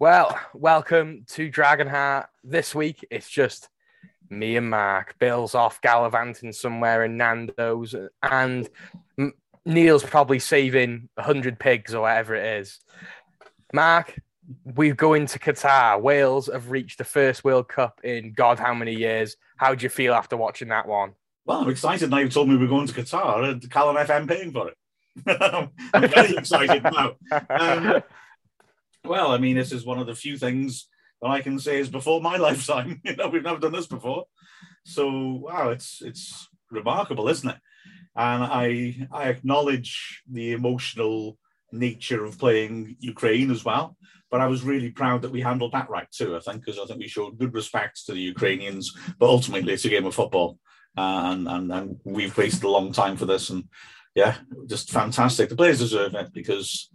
Well, welcome to Dragonheart. This week it's just me and Mark. Bill's off gallivanting somewhere in Nando's, and Neil's probably saving 100 pigs or whatever it is. Mark, we're going to Qatar. Wales have reached the first World Cup in God how many years. How do you feel after watching that one? Well, I'm excited now you've told me we're going to Qatar and Callum FM paying for it. I'm very excited now. Um, well, I mean, this is one of the few things that I can say is before my lifetime. You know, we've never done this before. So wow, it's it's remarkable, isn't it? And I I acknowledge the emotional nature of playing Ukraine as well. But I was really proud that we handled that right too. I think because I think we showed good respect to the Ukrainians. But ultimately, it's a game of football, uh, and, and and we've waited a long time for this. And yeah, just fantastic. The players deserve it because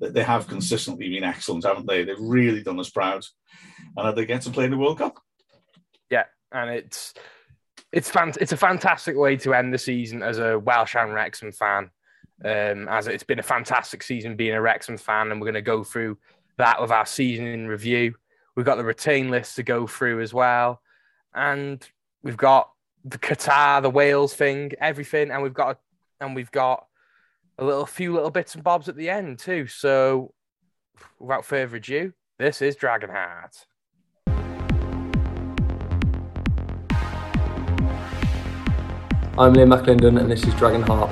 they have consistently been excellent, haven't they? They've really done us proud, and are they get to play in the World Cup. Yeah, and it's it's fan- it's a fantastic way to end the season as a Welsh and Wrexham fan. Um, as it's been a fantastic season being a Wrexham fan, and we're going to go through that with our season in review. We've got the retain list to go through as well, and we've got the Qatar, the Wales thing, everything, and we've got and we've got a little few little bits and bobs at the end too. So, without further ado, this is Dragonheart. I'm Liam McClendon, and this is Dragonheart.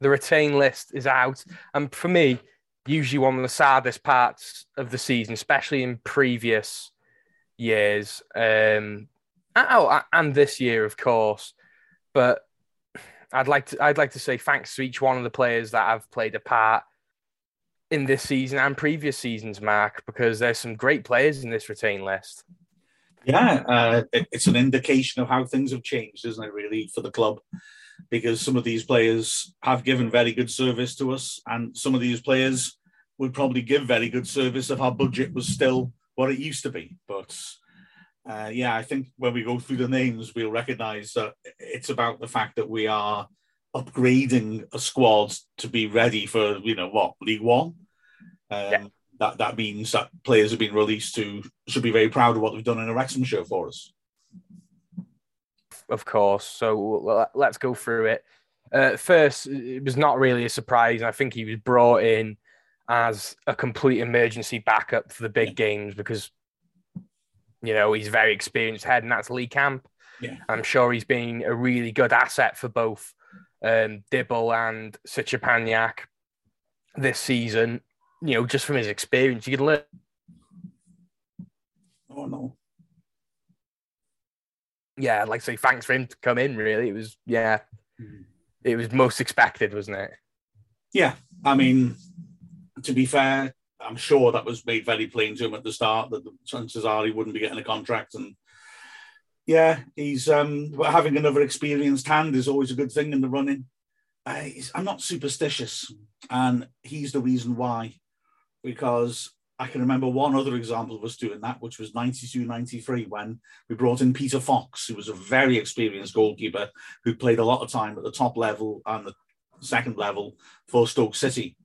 The retain list is out, and for me, usually one of the saddest parts of the season, especially in previous years, um, oh, and this year, of course. But I'd like to I'd like to say thanks to each one of the players that have played a part in this season and previous seasons, Mark, because there's some great players in this retain list. Yeah, uh, it's an indication of how things have changed, isn't it? Really, for the club, because some of these players have given very good service to us, and some of these players would probably give very good service if our budget was still what it used to be. But uh, yeah, I think when we go through the names, we'll recognise that it's about the fact that we are upgrading a squad to be ready for you know what League One. Um, yeah. That that means that players have been released who should be very proud of what they've done in a Wrexham show for us. Of course. So let's go through it. Uh, first, it was not really a surprise. I think he was brought in as a complete emergency backup for the big yeah. games because you know, he's very experienced head, and that's Lee Camp. Yeah. I'm sure he's been a really good asset for both um, Dibble and Szczepaniak this season. You know, just from his experience, you can learn. Oh no. Yeah, like to say thanks for him to come in. Really, it was yeah, mm-hmm. it was most expected, wasn't it? Yeah, I mean, to be fair, I'm sure that was made very plain to him at the start that the chances are he wouldn't be getting a contract. And yeah, he's um, having another experienced hand is always a good thing in the running. I, I'm not superstitious, and he's the reason why, because I can remember one other example of us doing that, which was 92 93, when we brought in Peter Fox, who was a very experienced goalkeeper who played a lot of time at the top level and the second level for Stoke City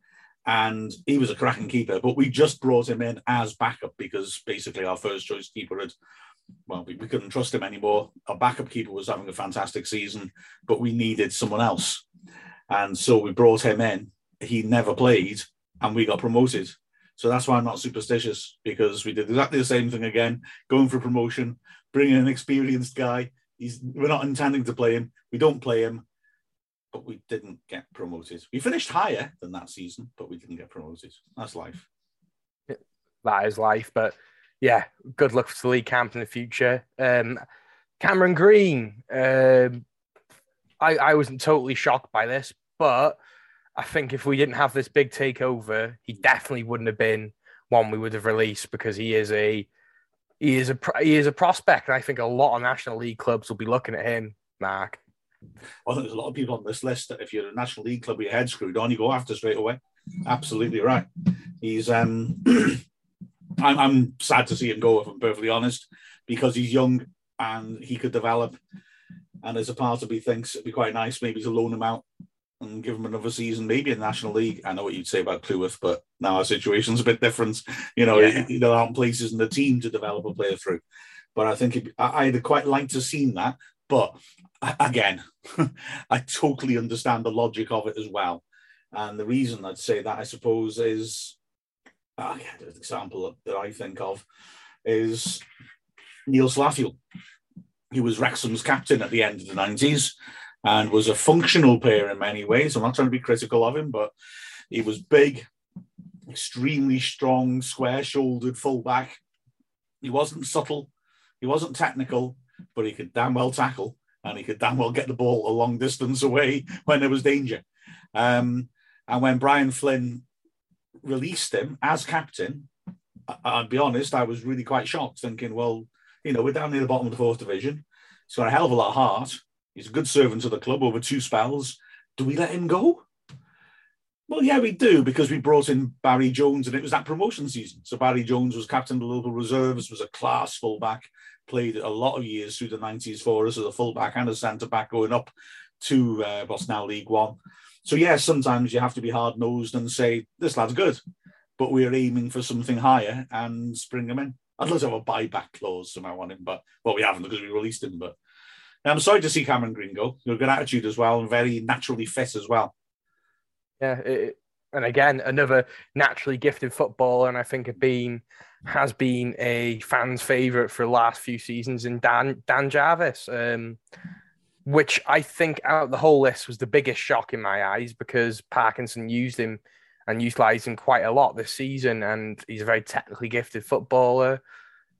and he was a cracking keeper. But we just brought him in as backup because basically our first choice keeper had, well, we, we couldn't trust him anymore. Our backup keeper was having a fantastic season, but we needed someone else. And so we brought him in. He never played, and we got promoted. So that's why I'm not superstitious because we did exactly the same thing again, going for promotion, bringing an experienced guy. He's, we're not intending to play him. We don't play him but we didn't get promoted. We finished higher than that season, but we didn't get promoted. That's life. That is life. But yeah, good luck to Lee Camp in the future. Um, Cameron Green, um, I, I wasn't totally shocked by this, but I think if we didn't have this big takeover, he definitely wouldn't have been one we would have released because he is a he is a he is a prospect, and I think a lot of National League clubs will be looking at him, Mark. I think there's a lot of people on this list that if you're a National League club with your head screwed on, you go after straight away. Absolutely right. He's um I'm, I'm sad to see him go, if I'm perfectly honest, because he's young and he could develop. And there's a part of me thinks it'd be quite nice maybe to loan him out and give him another season, maybe in the National League. I know what you'd say about Cleworth, but now our situation's a bit different. You know, yeah. there aren't places in the team to develop a player through. But I think it, I'd quite like to have seen that. But again, I totally understand the logic of it as well. And the reason I'd say that, I suppose, is uh, yeah, the example that I think of is Neil Salathiel. He was Wrexham's captain at the end of the 90s and was a functional player in many ways. I'm not trying to be critical of him, but he was big, extremely strong, square shouldered fullback. He wasn't subtle, he wasn't technical, but he could damn well tackle and he could damn well get the ball a long distance away when there was danger. Um, and when Brian Flynn released him as captain, I, would be honest, I was really quite shocked, thinking, well, you know, we're down near the bottom of the fourth division. He's got a hell of a lot of heart. He's a good servant to the club over two spells. Do we let him go? Well, yeah, we do because we brought in Barry Jones and it was that promotion season. So Barry Jones was captain of the local reserves, was a class fullback, played a lot of years through the 90s for us as a fullback and a centre back going up to uh, what's now League One. So, yeah, sometimes you have to be hard nosed and say, this lad's good, but we're aiming for something higher and bring him in. I'd love to have a buyback clause somehow on him, but well, we haven't because we released him. But I'm sorry to see Cameron Green go. A good attitude as well and very naturally fit as well. Yeah, it, and again, another naturally gifted footballer, and I think it been has been a fan's favourite for the last few seasons in Dan Dan Jarvis, um, which I think out of the whole list was the biggest shock in my eyes because Parkinson used him and utilised him quite a lot this season, and he's a very technically gifted footballer.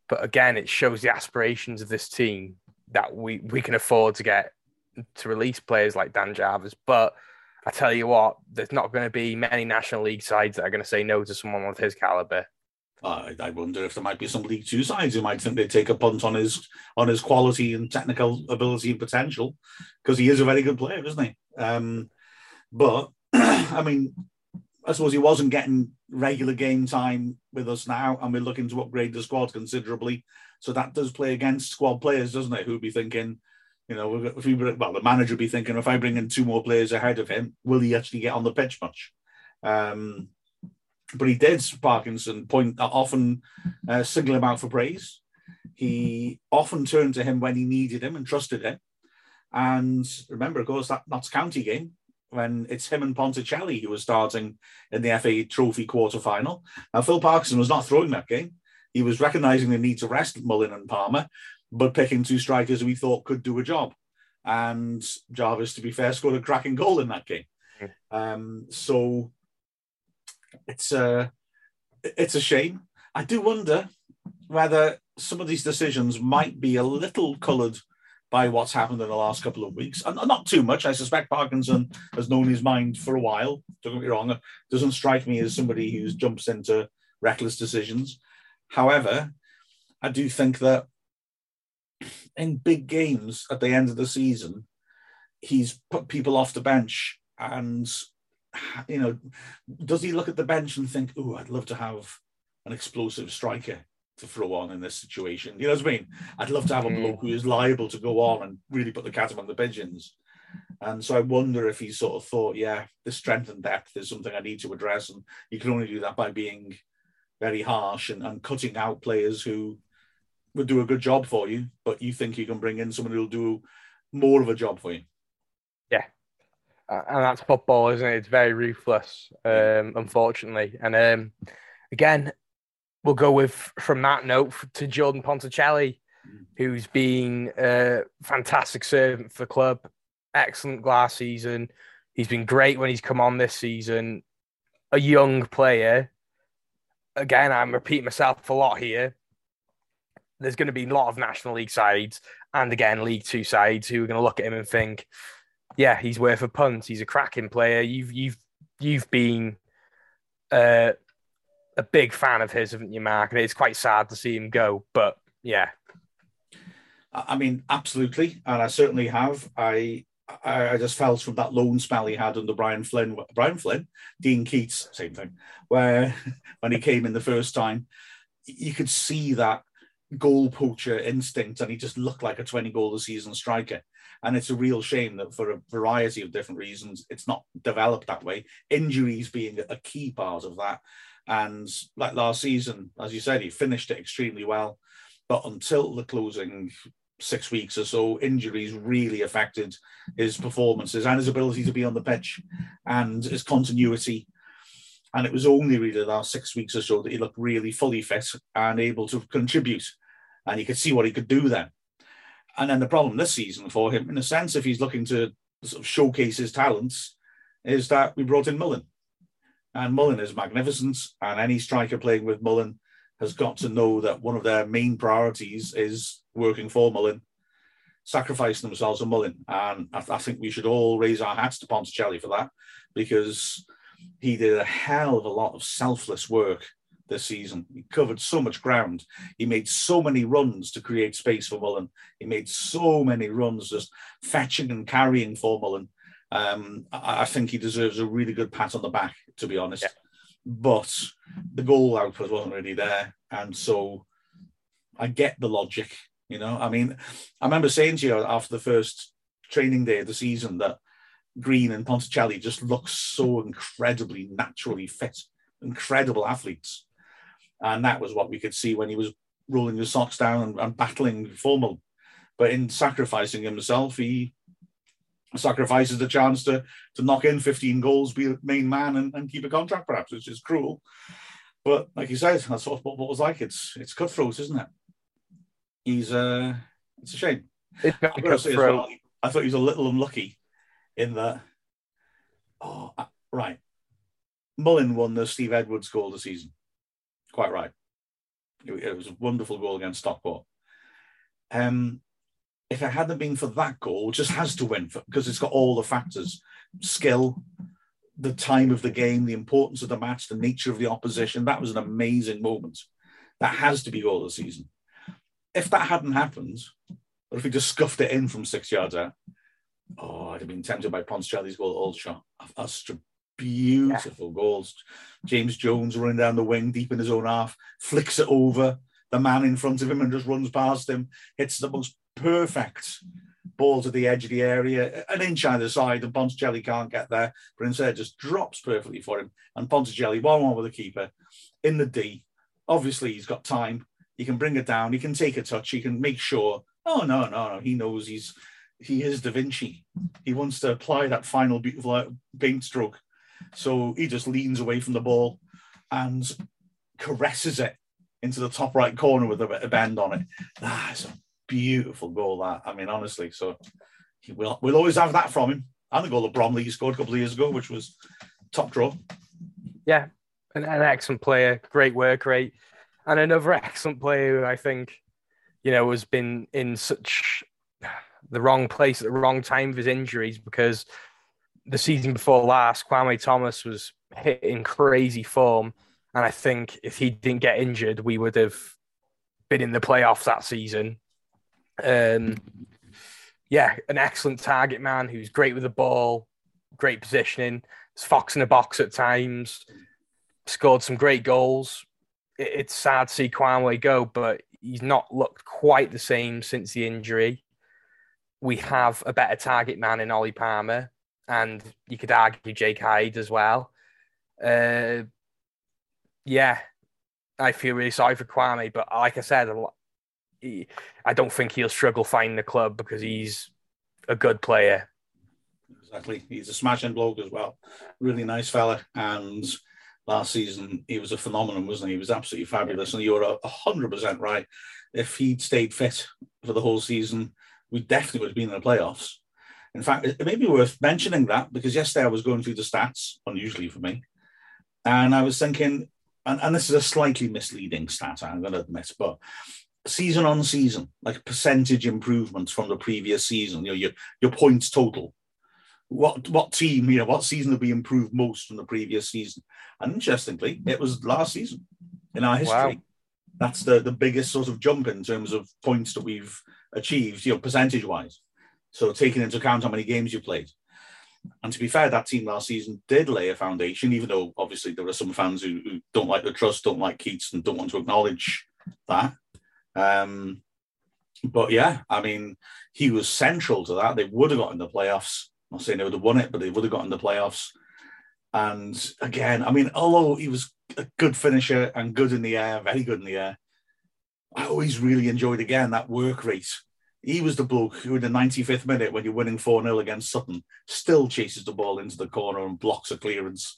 But again, it shows the aspirations of this team that we we can afford to get to release players like Dan Jarvis, but I tell you what, there's not going to be many National League sides that are going to say no to someone with his caliber. I, I wonder if there might be some League Two sides who might think they take a punt on his on his quality and technical ability and potential because he is a very good player, isn't he? Um, but I mean, I suppose he wasn't getting regular game time with us now, and we're looking to upgrade the squad considerably. So that does play against squad players, doesn't it? Who'd be thinking, you know, if we well, the manager would be thinking, if I bring in two more players ahead of him, will he actually get on the pitch much? Um, but he did, Parkinson, point often uh, single him out for praise. He often turned to him when he needed him and trusted him. And remember, of course, that Notts County game when it's him and Ponticelli who was starting in the FA Trophy quarter final. Now, Phil Parkinson was not throwing that game. He was recognising the need to rest Mullin and Palmer but picking two strikers we thought could do a job. And Jarvis, to be fair, scored a cracking goal in that game. Mm. Um, so it's a it's a shame. I do wonder whether some of these decisions might be a little coloured by what's happened in the last couple of weeks, and not too much. I suspect Parkinson has known his mind for a while. Don't get me wrong; it doesn't strike me as somebody who jumps into reckless decisions. However, I do think that in big games at the end of the season, he's put people off the bench. And, you know, does he look at the bench and think, oh, I'd love to have an explosive striker to throw on in this situation? You know what I mean? I'd love to have a bloke mm. who is liable to go on and really put the cat among the pigeons. And so I wonder if he sort of thought, yeah, the strength and depth is something I need to address. And you can only do that by being very harsh and, and cutting out players who would do a good job for you, but you think you can bring in someone who'll do more of a job for you. Yeah. Uh, and that's football, isn't it? It's very ruthless, um, unfortunately. And um, again, we'll go with from that note to Jordan Ponticelli, who's been a fantastic servant for the club, excellent last season. He's been great when he's come on this season. A young player. Again, I'm repeating myself a lot here, there's going to be a lot of National League sides and again League Two sides who are going to look at him and think, yeah, he's worth a punt. He's a cracking player. You've you've you've been uh, a big fan of his, haven't you, Mark? And it's quite sad to see him go, but yeah. I mean, absolutely, and I certainly have. I I, just felt from that loan spell he had under Brian Flynn, Brian Flynn, Dean Keates, same thing, where when he came in the first time, you could see that goal poacher instinct, and he just looked like a 20 goal a season striker. And it's a real shame that for a variety of different reasons, it's not developed that way. Injuries being a key part of that. And like last season, as you said, he finished it extremely well. But until the closing six weeks or so, injuries really affected his performances and his ability to be on the pitch and his continuity. And it was only really the last six weeks or so that he looked really fully fit and able to contribute. And you could see what he could do then. And then the problem this season for him, in a sense, if he's looking to sort of showcase his talents, is that we brought in Mullin. And Mullin is magnificent. And any striker playing with Mullin has got to know that one of their main priorities is working for Mullin, sacrificing themselves on Mullin. And I, I think we should all raise our hats to Ponticelli for that because he did a hell of a lot of selfless work this season. He covered so much ground. He made so many runs to create space for Mullin. He made so many runs just fetching and carrying for Mullin. Um, I, I, think he deserves a really good pat on the back, to be honest. Yeah. But the goal output wasn't really there. And so I get the logic, you know. I mean, I remember saying to you after the first training day of the season that Green and Ponticelli just look so incredibly naturally fit, incredible athletes. And that was what we could see when he was rolling his socks down and, and battling formal. But in sacrificing himself, he sacrifices the chance to to knock in 15 goals, be the main man, and, and keep a contract, perhaps, which is cruel. But like you said, that's what what was like. It's it's cutthroat, isn't it? He's uh it's a shame. It's I, well, I thought he was a little unlucky in that. Oh, uh, right. Mullin won the Steve Edwards goal the season. Quite right. It, it was a wonderful goal against Stockport. Um, if it hadn't been for that goal, just has to win because it's got all the factors skill, the time of the game, the importance of the match, the nature of the opposition. That was an amazing moment. That has to be goal of the season. If that hadn't happened, or if he just scuffed it in from six yards out, oh, I'd have been tempted by Ponticelli's goal at shot. That's beautiful yeah. goals. James Jones running down the wing, deep in his own half, flicks it over the man in front of him and just runs past him, hits the most perfect ball to the edge of the area, an inch either side, and Ponticelli can't get there. But instead, just drops perfectly for him. And Ponticelli, one one with the keeper in the D. Obviously, he's got time. He can bring it down. He can take a touch. He can make sure. Oh no, no, no! He knows he's he is Da Vinci. He wants to apply that final beautiful uh, paint stroke. So he just leans away from the ball and caresses it into the top right corner with a bend on it. Ah, That's a beautiful goal. That I mean, honestly, so we'll we'll always have that from him. And the goal that Bromley he scored a couple of years ago, which was top draw. Yeah, an, an excellent player, great work rate, and another excellent player who I think, you know, has been in such the wrong place at the wrong time with his injuries because the season before last, Kwame Thomas was hitting crazy form. And I think if he didn't get injured, we would have been in the playoffs that season. Um, yeah, an excellent target man who's great with the ball, great positioning. Fox in the box at times, scored some great goals. it's sad to see Kwame go, but he's not looked quite the same since the injury. We have a better target man in Ollie Palmer, and you could argue Jake Hyde as well. Uh, yeah, I feel really sorry for Kwame, but like I said, I don't think he'll struggle finding the club because he's a good player. Exactly, he's a smashing bloke as well. Really nice fella, and last season he was a phenomenon, wasn't he? He was absolutely fabulous, and you're hundred percent right. If he'd stayed fit for the whole season, we definitely would have been in the playoffs. In fact, it may be worth mentioning that because yesterday I was going through the stats, unusually for me, and I was thinking, and, and this is a slightly misleading stat, I'm going to admit, but season on season, like percentage improvements from the previous season, you know, your your points total. What what team, you know, what season have we improved most from the previous season? And interestingly, it was last season in our history. Wow. That's the the biggest sort of jump in terms of points that we've achieved, you know, percentage wise. So taking into account how many games you played. And to be fair, that team last season did lay a foundation, even though obviously there are some fans who, who don't like the trust, don't like Keates, and don't want to acknowledge that. Um, but yeah, I mean, he was central to that. They would have got in the playoffs. I'm not saying they would have won it, but they would have got in the playoffs. And again, I mean, although he was a good finisher and good in the air, very good in the air, I always really enjoyed again that work rate. He was the bloke who, in the 95th minute, when you're winning 4 0 against Sutton, still chases the ball into the corner and blocks a clearance.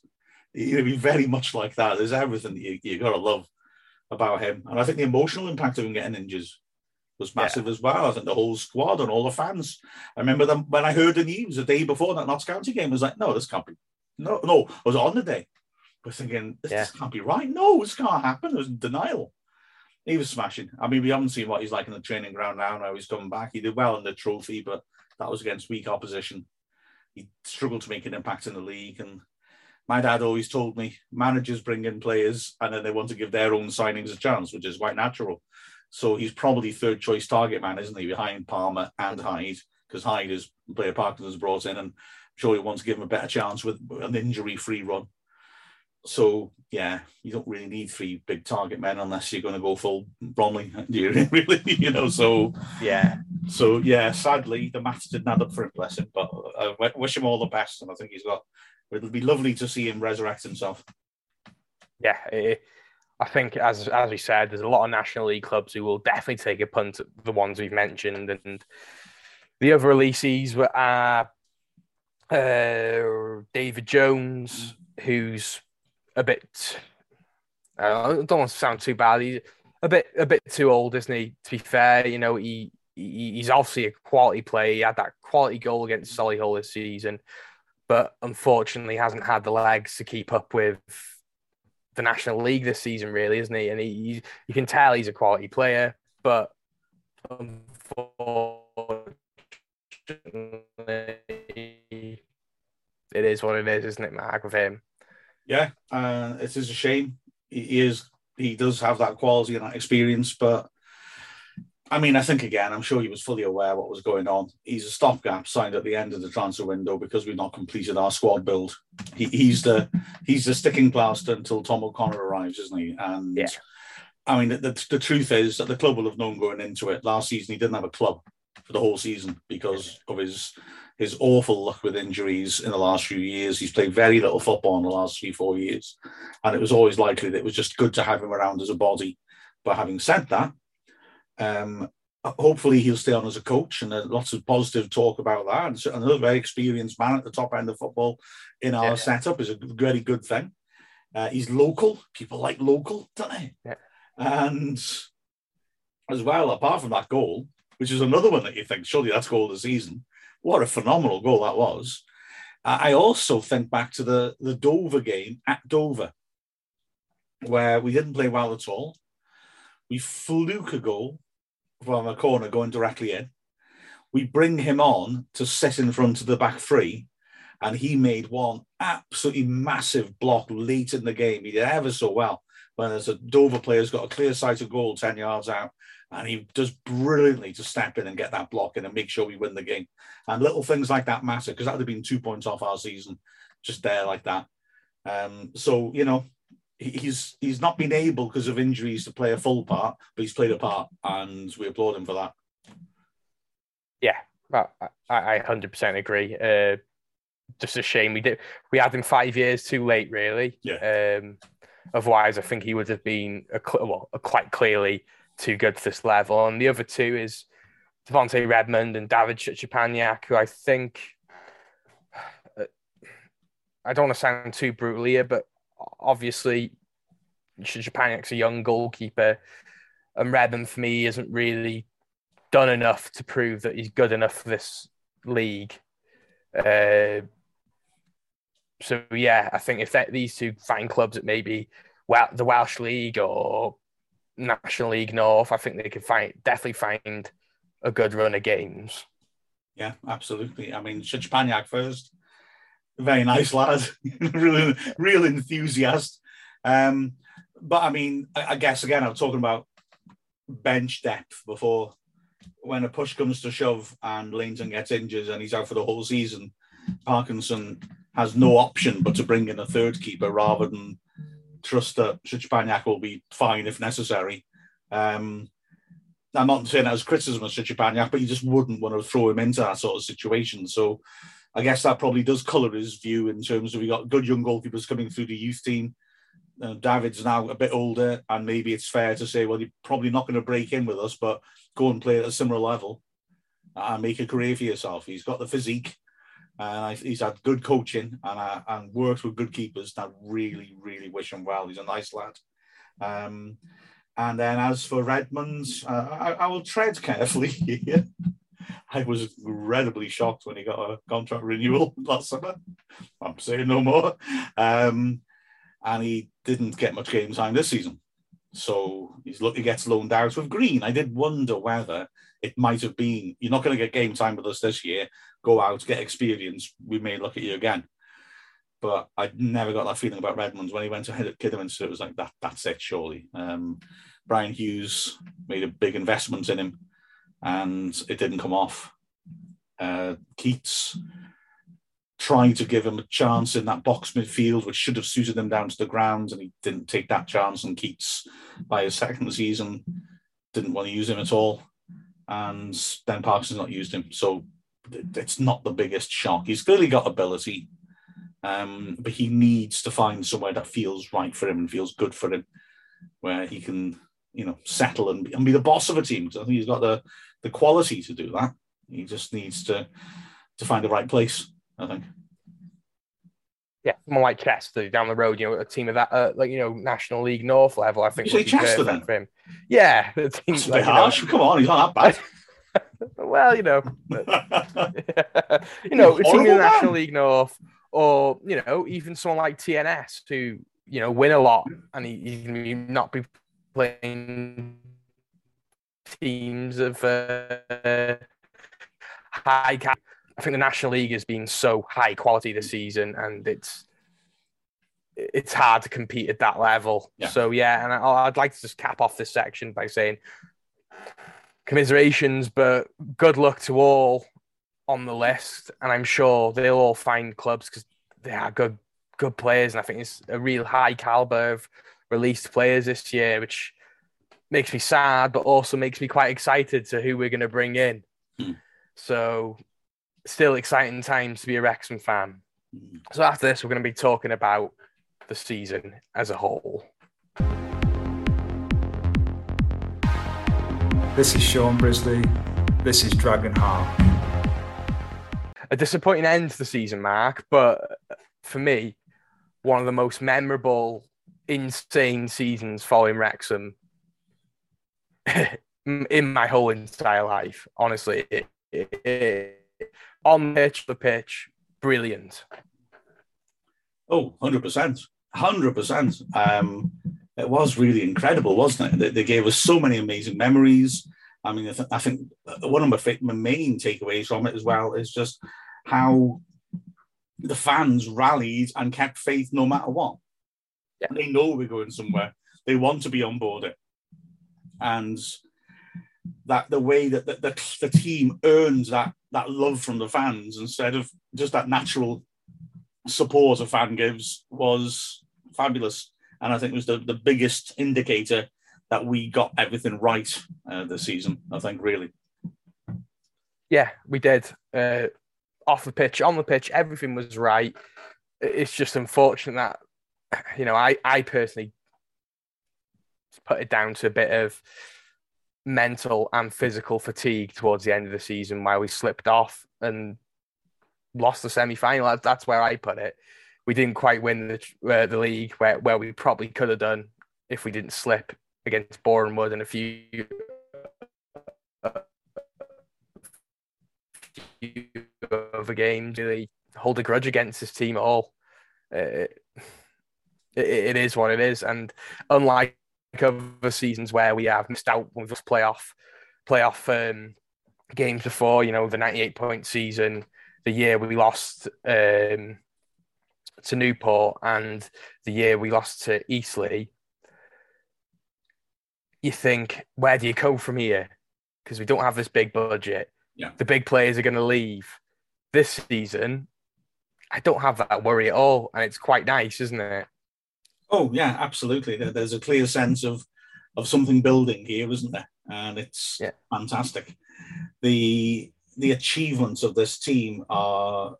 He'd be very much like that. There's everything you, you got to love about him. And I think the emotional impact of him getting injured was massive yeah. as well. I think the whole squad and all the fans. I remember them when I heard the news the day before that Notts County game. I was like, no, this can't be. No, no, I was on the day. Was thinking, this, yeah. this can't be right. No, this can't happen. It was denial. He was smashing. I mean, we haven't seen what he's like in the training ground now. Now he's coming back. He did well in the trophy, but that was against weak opposition. He struggled to make an impact in the league. And my dad always told me managers bring in players and then they want to give their own signings a chance, which is quite natural. So he's probably third choice target man, isn't he, behind Palmer and Hyde, because Hyde is player Parkinson's brought in, and I'm sure he wants to give him a better chance with an injury free run. So yeah, you don't really need three big target men unless you're going to go full Bromley, do you really? you know, so yeah, so yeah. Sadly, the maths didn't add up for him, bless him. But I wish him all the best, and I think he's got. It'll be lovely to see him resurrect himself. Yeah, it, I think, as as we said, there's a lot of National League clubs who will definitely take a punt at the ones we've mentioned, and the other releases were uh, uh, David Jones, who's a bit. I don't want to sound too bad. He's a bit a bit too old, isn't he? To be fair, you know, he, he he's obviously a quality player. He had that quality goal against Solihull this season, but unfortunately hasn't had the legs to keep up with the National League this season, really, isn't he? And he, you can tell he's a quality player, but unfortunately, it is what it is, isn't it, Mark, with him? Yeah, uh, it is a shame. He is, he does have that quality and that experience, but I mean, I think again, I'm sure he was fully aware what was going on. He's a stopgap signed at the end of the transfer window because we've not completed our squad build. He, he's the he's the sticking plaster until Tom O'Connor arrives, isn't he? And yeah. I mean, the, the, the, truth is that the club will have known going into it. Last season, he didn't have a club for the whole season because of his his awful luck with injuries in the last few years. He's played very little football in the last three, four years. And it was always likely that it was just good to have him around as a body. But having said that, um, hopefully he'll stay on as a coach, and lots of positive talk about that. And so another very experienced man at the top end of football in our yeah. setup is a very good thing. Uh, he's local. People like local, don't they? Yeah. And as well, apart from that goal, which is another one that you think surely that's goal of the season. What a phenomenal goal that was! I also think back to the the Dover game at Dover, where we didn't play well at all. We fluke a goal from a corner going directly in. We bring him on to sit in front of the back three, and he made one absolutely massive block late in the game. He did ever so well when there's a Dover player's got a clear sight of goal 10 yards out, and he does brilliantly to step in and get that block in and make sure we win the game. And little things like that matter because that would have been two points off our season just there like that. Um, so, you know, he's he's not been able because of injuries to play a full part, but he's played a part, and we applaud him for that. Yeah, I hundred percent agree. Uh, just a shame we did we had him five years too late, really. Yeah. Um, otherwise, I think he would have been a, well, a quite clearly too good for this level. And the other two is Devonte Redmond and David Szczepaniak, who I think. Uh, I don't want to sound too brutal here, but obviously Szczepaniak's a young goalkeeper, and Redmond for me isn't really done enough to prove that he's good enough for this league. Uh, so yeah, I think if these two find clubs at maybe well the Welsh League or National League North, I think they could find definitely find a good run of games. Yeah, absolutely. I mean, Szczepaniak first very nice lad, real, real enthusiast. Um, but I mean, I, I guess again, I'm talking about bench depth before. When a push comes to shove and Lainton gets injured and he's out for the whole season, Parkinson has no option but to bring in a third keeper rather than trust that Szczepaniak will be fine if necessary. Um, I'm not saying that as criticism of Szczepaniak, but you just wouldn't want to throw him into that sort of situation. So I guess that probably does colour his view in terms of we got good young goalkeepers coming through the youth team. Uh, David's now a bit older, and maybe it's fair to say, well, you're probably not going to break in with us, but go and play at a similar level and make a career for yourself. He's got the physique, and he's had good coaching and and worked with good keepers. I really, really wish him well. He's a nice lad. Um, and then as for Redmond's, uh, I, I, will tread carefully here. I was incredibly shocked when he got a contract renewal last summer. I'm saying no more. Um, and he didn't get much game time this season. So he's lucky gets loaned out with Green. I did wonder whether it might have been you're not going to get game time with us this year. Go out, get experience. We may look at you again. But I never got that feeling about Redmonds when he went to Kidderminster. It was like that. That's it, surely. Um, Bryan Hughes made a big investment in him, and it didn't come off. Uh, Keates trying to give him a chance in that box midfield, which should have suited him down to the ground, and he didn't take that chance. And Keates, by his second season, didn't want to use him at all. And Ben Parkinson's not used him. So it's not the biggest shock. He's clearly got ability, um, but he needs to find somewhere that feels right for him and feels good for him, where he can, you know, settle and be, and be the boss of a team. So I think he's got the the quality to do that. He just needs to to find the right place. I think. Yeah, someone like Chester down the road, you know, a team of that, uh, like you know, National League North level. I think. You say Chester then? For him. Yeah, the team, That's like, harsh. Know, Come on, he's not that bad. well, you know, you know, a team in the National League North, or you know, even someone like TNS who you know win a lot, and he, he can not be playing teams of uh, high cap I think the National League has been so high quality this season, and it's it's hard to compete at that level. Yeah. So yeah, and I, would like to just cap off this section by saying commiserations, but good luck to all on the list, and I'm sure they'll all find clubs because they are good good players, and I think it's a real high caliber of released players this year, which makes me sad, but also makes me quite excited to who we're going to bring in. Mm. So still exciting times to be a Wrexham fan. Mm. So after this, we're going to be talking about the season as a whole. This is Sean Brisley. This is Dragon Heart. A disappointing end to the season, Mark, but for me, one of the most memorable, insane seasons following Wrexham in my whole entire life. Honestly, it, it, it on pitch, the pitch, brilliant. Oh, 100%. 100%. Um, it was really incredible, wasn't it? They, they, gave us so many amazing memories. I mean, I, th- I think one of my, my main takeaways from it as well is just how the fans rallied and kept faith no matter what. Yeah. They know we're going somewhere. They want to be on board it. And that the way that the, the, the team earns that that love from the fans instead of just that natural support a fan gives was fabulous. And I think it was the, the biggest indicator that we got everything right uh, this season. I think really. Yeah, we did. Uh, off the pitch, on the pitch, everything was right. It's just unfortunate that, you know, I, I personally put it down to a bit of mental and physical fatigue towards the end of the season where we slipped off and lost the semi final. That's where I put it. We didn't quite win the uh, the league where, where we probably could have done if we didn't slip against Bournemouth and a few, few other games. Really hold a grudge against this team at all. Uh, it, it is what it is, and unlike other seasons where we have missed out with us playoff playoff um, games before. You know, the ninety-eight point season, the year we lost um, to Newport, and the year we lost to Eastleigh. You think, where do you go from here? Because we don't have this big budget. Yeah. The big players are going to leave this season. I don't have that worry at all, and it's quite nice, isn't it? Oh yeah, absolutely. There's a clear sense of of something building here, isn't there? And it's Yeah. fantastic. The the achievements of this team are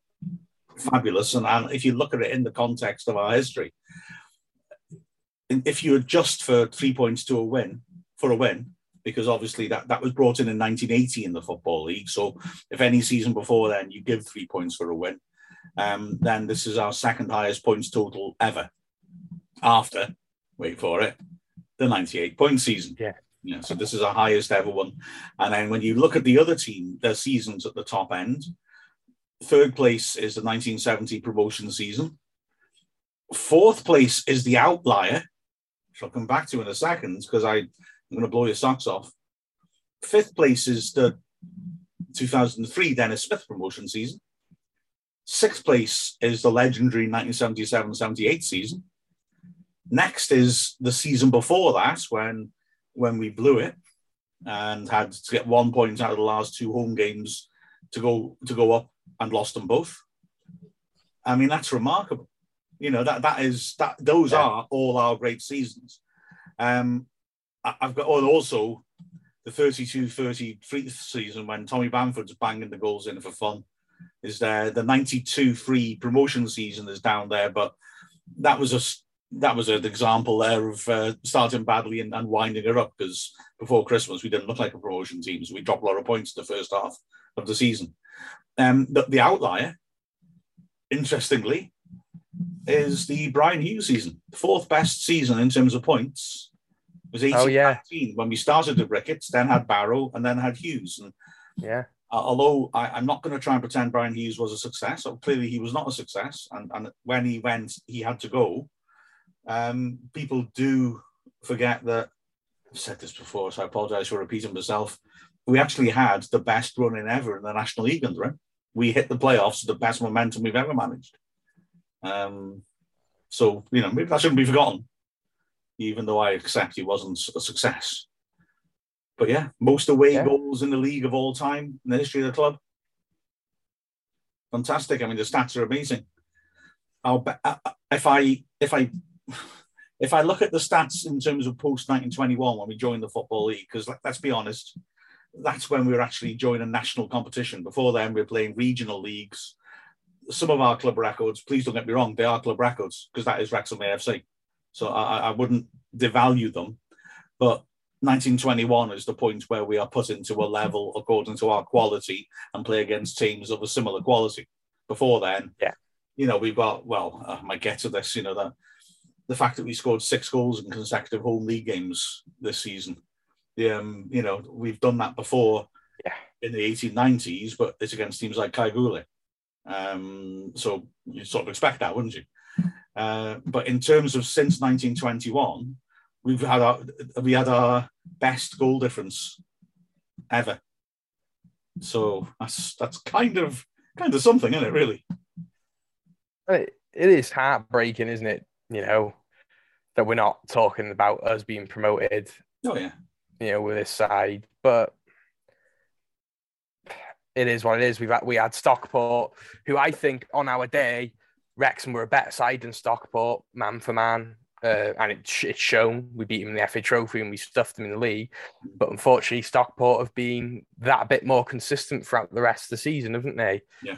fabulous, and, if you look at it in the context of our history, if you adjust for three points to a win for a win, because obviously that, that was brought in in 1980 in the Football League. So if any season before then you give three points for a win, um, then this is our second highest points total ever. After, wait for it, the 98 point season. Yeah. Yeah, so this is our highest ever one. And then when you look at the other team, their seasons at the top end, third place is the 1970 promotion season. Fourth place is the outlier, which I'll come back to in a second because I'm going to blow your socks off. Fifth place is the 2003 Denis Smith promotion season. Sixth place is the legendary 1977 78 season. Next is the season before that when when we blew it and had to get one point out of the last two home games to go to go up and lost them both. I mean that's remarkable. You know that that is that those Yeah. are all our great seasons. Um, I- I've got oh, also the 32-33 season when Tommy Bamford's banging the goals in for fun is there. The 92-3 promotion season is down there, but that was a that was an example there of uh, starting badly and, and winding it up because before Christmas we didn't look like a promotion team, so we dropped a lot of points the first half of the season. Um, the, the outlier, interestingly, is the Bryan Hughes season, fourth best season in terms of points. Was 18 Oh, yeah. when we started the Ricketts, then had Barrow, and then had Hughes. And Yeah. uh, although I, I'm not going to try and pretend Bryan Hughes was a success, or clearly he was not a success, and, and when he went, he had to go. Um, people do forget that I've said this before, so I apologize for repeating myself. We actually had the best run in ever in the National League under him. We hit the playoffs with the best momentum we've ever managed. Um, so you know maybe that shouldn't be forgotten, even though I accept he wasn't a success. But yeah, most away Yeah. goals in the league of all time in the history of the club. Fantastic. I mean, the stats are amazing. I'll bet uh, if I if I if I look at the stats in terms of post 1921 when we joined the football league, because let's be honest, that's when we were actually joining national competition. Before then, we were playing regional leagues. Some of our club records, please don't get me wrong, they are club records because that is Wrexham AFC. So I, I wouldn't devalue them, but 1921 is the point where we are put into a level according to our quality and play against teams of a similar quality. Before then, Yeah. you know, we've got well, uh, I might get to this, you know, that the fact that we scored six goals in consecutive home league games this season. Um, you know, we've done that before Yeah. in the 1890s, but it's against teams like Kaigule. Um, so you sort of expect that, wouldn't you? Uh, but in terms of since 1921, we've had our we had our best goal difference ever. So that's that's kind of kind of something, isn't it? Really? It is heartbreaking, isn't it? You know, that we're not talking about us being promoted, Oh yeah, you know, with this side, but it is what it is. We've had, we had Stockport, who I think on our day, Wrexham were a better side than Stockport, man for man. Uh, and it, it's shown. We beat them in the FA Trophy and we stuffed them in the league. But unfortunately, Stockport have been that bit more consistent throughout the rest of the season, haven't they? Yeah.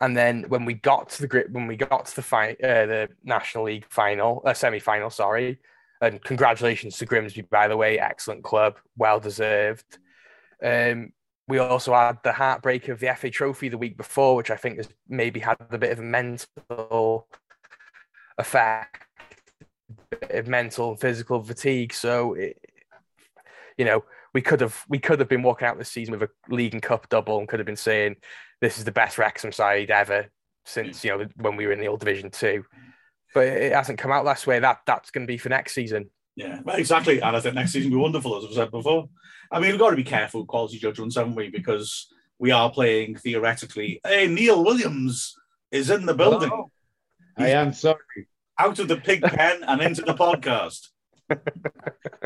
And then when we got to the grip, when we got to the fi- uh, the National League final, uh, semi final, sorry, and congratulations to Grimsby, by the way, excellent club, well deserved. Um, we also had the heartbreak of the FA Trophy the week before, which I think has maybe had a bit of a mental effect, bit of mental and physical fatigue. So, it, you know, we could have we could have been walking out this season with a league and cup double, and could have been saying this is the best Wrexham side ever since you know when we were in the old Division Two. But it hasn't come out last way. That that's going to be for next season. yeah, well, exactly. And I think next season will be wonderful, as I've said before. I mean, we've got to be careful quality judgments, haven't we? Because we are playing theoretically. Hey, Neil Williams is in the building, Hello. I am sorry. out of the pig pen and into the podcast.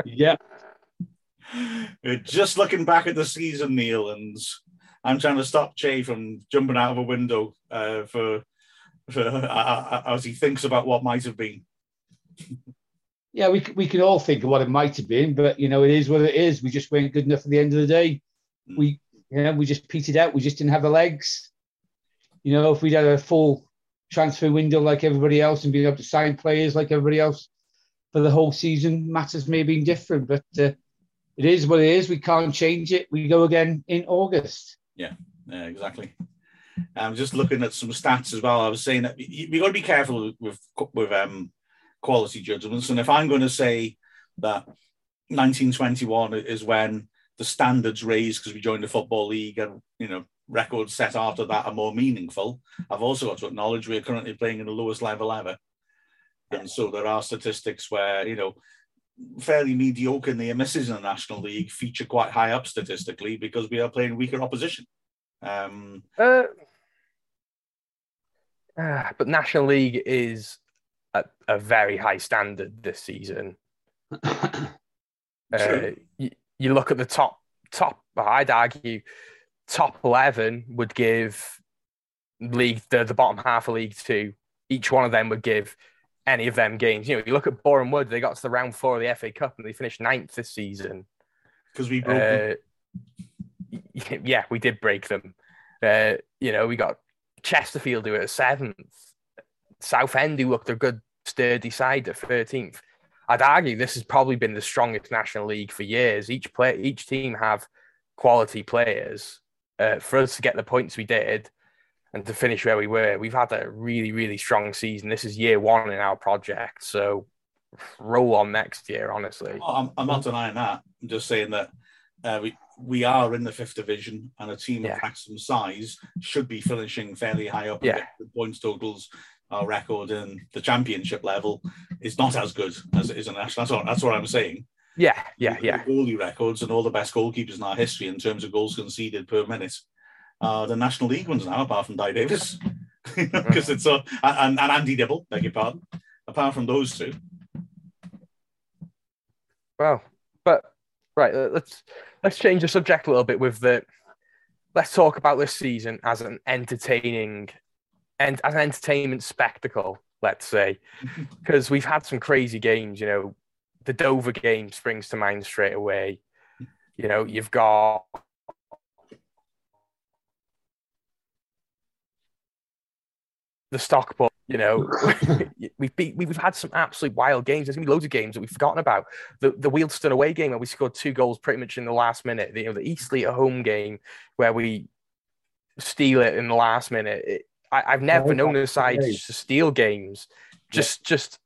Yeah, We're just looking back at the season, Neil, and I'm trying to stop Jay from jumping out of a window uh, for, for uh, uh, as he thinks about what might have been. yeah, we we can all think of what it might have been, but you know, it is what it is. We just weren't good enough at the end of the day. Mm. We, you know, we just petered out. We just didn't have the legs. You know, if we'd had a full transfer window like everybody else and been able to sign players like everybody else for the whole season, matters may have been different. But uh, it is what it is. We can't change it. We go again in August. Yeah, yeah, exactly. I'm just looking at some stats as well. I was saying that we got to be careful with with um, quality judgments. And if I'm going to say that 1921 is when the standards raised because we joined the football league and you know records set after that are more meaningful, I've also got to acknowledge we're currently playing in the lowest level ever. And so there are statistics where you know fairly mediocre near misses in the National League feature quite high up statistically because we are playing weaker opposition. Um, uh, uh, but National League is at a very high standard this season. uh, you, you, look at the top top. I'd argue top eleven would give league the, the bottom half of League Two. Each one of them would give any of them games. You know, you look at Boreham Wood; they got to the round four of the FA Cup and they finished ninth this season because we broke. Uh, yeah, we did break them. Uh, you know, we got Chesterfield who were seventh. Southend who looked a good sturdy side at 13th. I'd argue this has probably been the strongest national league for years. Each play, each team have quality players. Uh, for us to get the points we did and to finish where we were, we've had a really, really strong season. This is year one in our project, so roll on next year. Honestly, oh, I'm, I'm, not denying that. I'm just saying that uh, we we are in the fifth division, and a team yeah. of maximum size should be finishing fairly high up. Yeah, points totals our record in the championship level is not as good as it is in national. That's what, that's what I'm saying. Yeah, yeah, yeah. Goalie records and all the best goalkeepers in our history in terms of goals conceded per minute. Uh, the National League ones now, apart from Dai Davies, because it's a and, and Andy Dibble, beg your pardon. Apart from those two. Well, but right, let's let's change the subject a little bit with the. Let's talk about this season as an entertaining and as an entertainment spectacle, let's say, because we've had some crazy games. You know, the Dover game springs to mind straight away. You know, you've got the but You know, we've beat, we've had some absolute wild games. There's gonna be loads of games that we've forgotten about. The the Wealdstone away game where we scored two goals pretty much in the last minute. The, you know, the Eastleigh at home game where we steal it in the last minute. It, I, have never known a side to steal games. Just yeah. just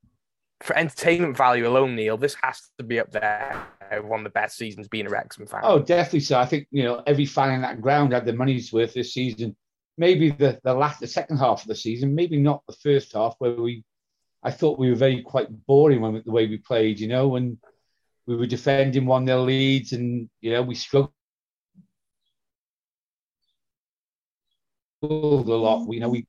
for entertainment value alone, Neil, this has to be up there. One of the best seasons being a Wrexham fan. Oh, definitely so. I think you know every fan in that ground had their money's worth this season. Maybe the the last, the second half of the season, maybe not the first half where we. I thought we were very quite boring when the way we played, you know, and we were defending one nil leads, and you know we struggled a lot. You know, we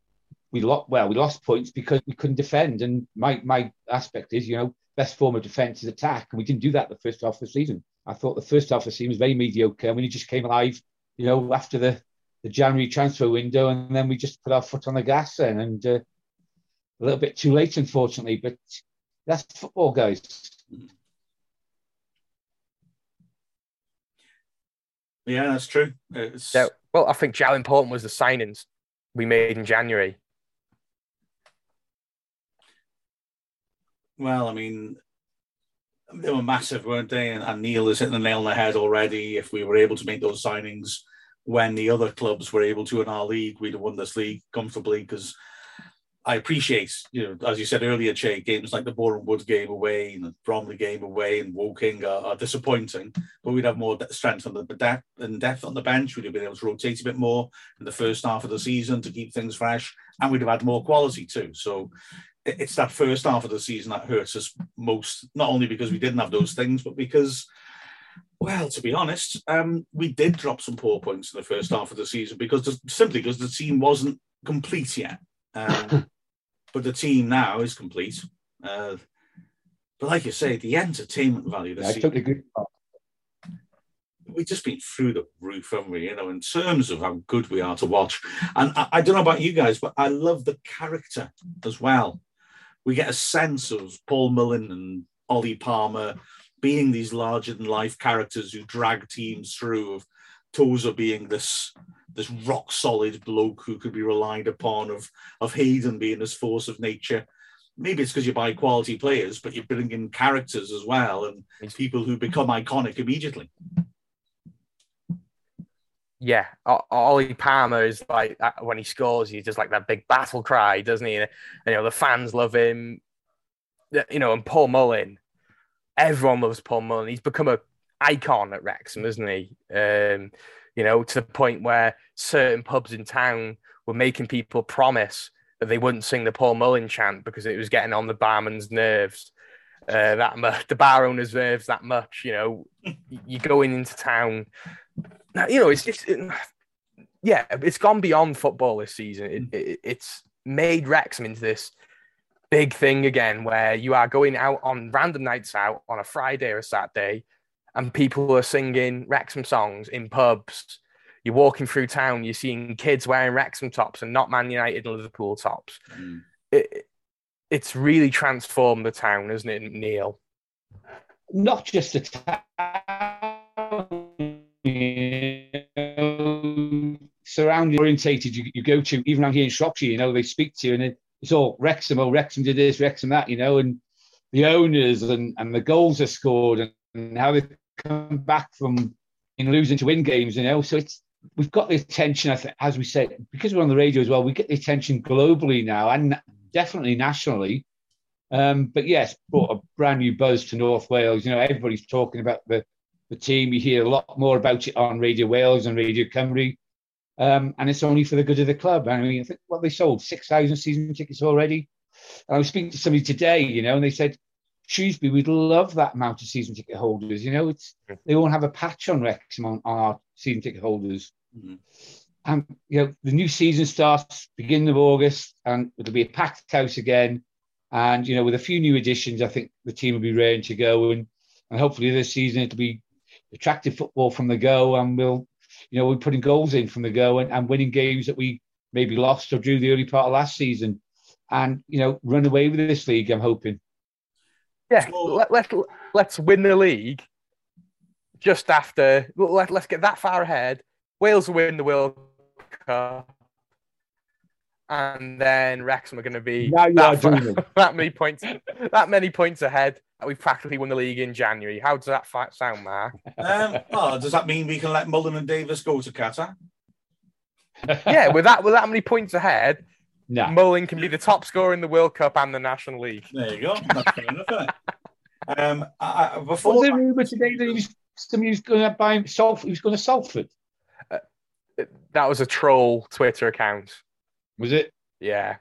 we lost well, we lost points because we couldn't defend. And my my aspect is, you know, best form of defence is attack, and we didn't do that the first half of the season. I thought the first half of the season was very mediocre, and we just came alive, you know, after the the January transfer window, and then we just put our foot on the gas then, and uh, a little bit too late, unfortunately. But that's football, guys. Yeah, that's true. Yeah, well, I think how important was the signings we made in January. Well, I mean, they were massive, weren't they? And, and Neil is hitting the nail on the head already. If we were able to make those signings when the other clubs were able to in our league, we'd have won this league comfortably because I appreciate, you know, as you said earlier, Che, games like the Boreham Wood game away and the Bromley game away and Woking are, are disappointing, but we'd have more strength on the depth and depth on the bench. We'd have been able to rotate a bit more in the first half of the season to keep things fresh, and we'd have had more quality too. So it's that first half of the season that hurts us most, not only because we didn't have those things, but because well, to be honest, um, we did drop some poor points in the first half of the season because simply because the team wasn't complete yet. Um, but the team now is complete. Uh, but like you say, the entertainment value this yeah, season, good we've just been through the roof, haven't we? You know, in terms of how good we are to watch. And I, I don't know about you guys, but I love the character as well. We get a sense of Paul Mullin and Ollie Palmer being these larger than life characters who drag teams through, of Tozer being this this rock solid bloke who could be relied upon, of of Hayden being this force of nature. Maybe it's because you buy quality players, but you bring in characters as well and people who become iconic immediately. Yeah, Ollie Palmer is like when he scores, he's just like that big battle cry, doesn't he? And, you know the fans love him. You know, and Paul Mullin, everyone loves Paul Mullin. He's become a icon at Wrexham, isn't he? Um, you know, to the point where certain pubs in town were making people promise that they wouldn't sing the Paul Mullin chant because it was getting on the barman's nerves. Uh, that much, the bar owner's nerves that much. You know, you're going into town. Now, you know, it's just, it, yeah, it's gone beyond football this season. It, it, it's made Wrexham into this big thing again, where you are going out on random nights out on a Friday or a Saturday, and people are singing Wrexham songs in pubs. You're walking through town, you're seeing kids wearing Wrexham tops and not Man United and Liverpool tops. Mm. It, it's really transformed the town, isn't it, Neil? Not just the town, surrounding orientated you, you go to, even around here in Shropshire, you know, they speak to you and it's all Wrexham, oh, Wrexham did this, Wrexham that, you know, and the owners and, and the goals are scored and, and how they come back from in losing to win games, you know. So it's we've got the attention, I think, as we said, because we're on the radio as well, we get the attention globally now and definitely nationally. Um, but yes, brought a brand new buzz to North Wales. You know, everybody's talking about the, the team. You hear a lot more about it on Radio Wales and Radio Cymru. Um, and it's only for the good of the club. I mean, I think what they sold 6,000 season tickets already. And I was speaking to somebody today, you know, and they said Shrewsbury, we'd love that amount of season ticket holders. You know, it's they won't have a patch on Wrexham on, on our season ticket holders. Mm-hmm. And you know, the new season starts beginning of August, and it'll be a packed house again. And you know, with a few new additions, I think the team will be ready to go. And and hopefully this season it'll be attractive football from the go, and we'll, you know, we're putting goals in from the go and, and winning games that we maybe lost or drew the early part of last season, and you know, run away with this league. I'm hoping. Yeah, let, let, let's win the league just after. Let, let's get that far ahead. Wales will win the World Cup. And then Wrexham are going to be that, far, that, many points, that many points ahead. We've practically won the league in January. How does that sound, Mark? Um, well, does that mean we can let Mullin and Davies go to Qatar? yeah, with that, with that many points ahead, no. Mullin can be the top scorer in the World Cup and the National League. There you go. That's fair enough. Um, I, before was there rumor today that he was somebody was going to buy Salford? He was going to Salford. Uh, that was a troll Twitter account. Was it? Yeah.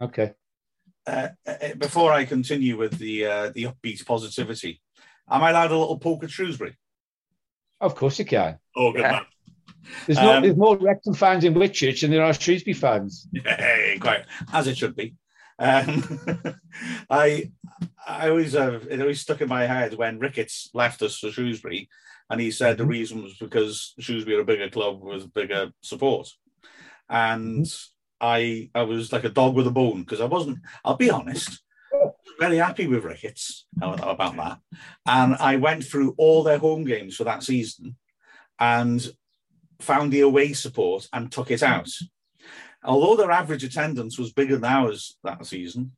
Okay. Uh, uh, before I continue with the uh, the upbeat positivity, am I allowed a little poke at Shrewsbury? Of course you can. Oh, good yeah. man. There's, no, um, there's more Wrexham fans in Whitchurch than there are Shrewsbury fans. Yeah, quite as it should be. Um, I I always uh, it always stuck in my head when Ricketts left us for Shrewsbury, and he said the mm-hmm. reason was because Shrewsbury are a bigger club with bigger support, and mm-hmm. I I was like a dog with a bone because I wasn't. I'll be honest. Very happy with Ricketts about that, and I went through all their home games for that season, and found the away support and took it out. Although their average attendance was bigger than ours that season,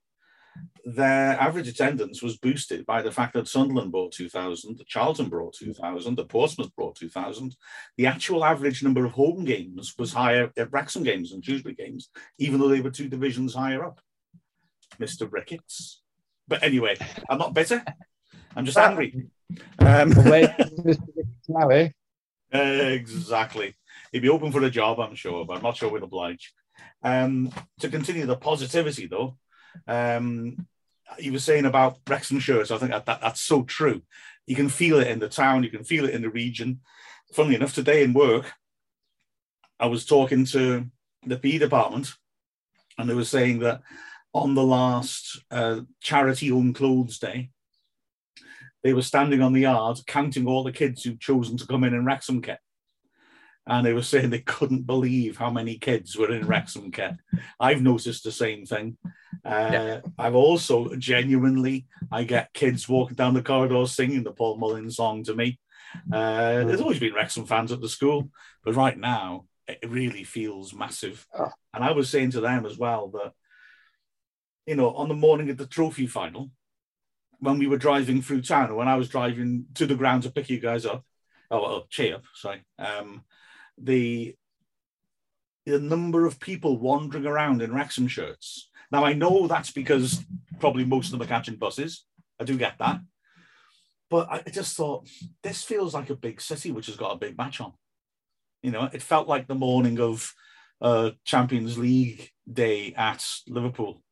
their average attendance was boosted by the fact that Sunderland brought 2,000, that Charlton brought 2,000, that Portsmouth brought 2,000. The actual average number of home games was higher at Wrexham games and Shrewsbury games, even though they were two divisions higher up. Mr. Ricketts. But anyway, I'm not bitter. I'm just angry. Um, eh? exactly. He'd be open for a job, I'm sure, but I'm not sure we'd oblige. Um, to continue the positivity, though, um, he was saying about Wrexham shirts. I think that, that, that's so true. You can feel it in the town, you can feel it in the region. Funnily enough, today in work, I was talking to the P department, and they were saying that on the last uh, charity owned clothes day, they were standing on the yard counting all the kids who'd chosen to come in in Wrexham kit. And they were saying they couldn't believe how many kids were in Wrexham kit. I've noticed the same thing. Uh, yeah. I've also genuinely, I get kids walking down the corridor singing the Paul Mullins song to me. Uh, there's always been Wrexham fans at the school, but right now it really feels massive. Oh. And I was saying to them as well that, you know, on the morning of the trophy final, when we were driving through town, or when I was driving to the ground to pick you guys up, oh, oh cheer up, sorry. Um, the the number of people wandering around in Wrexham shirts. Now I know that's because probably most of them are catching buses. I do get that, but I just thought this feels like a big city which has got a big match on. You know, it felt like the morning of uh, Champions League day at Liverpool.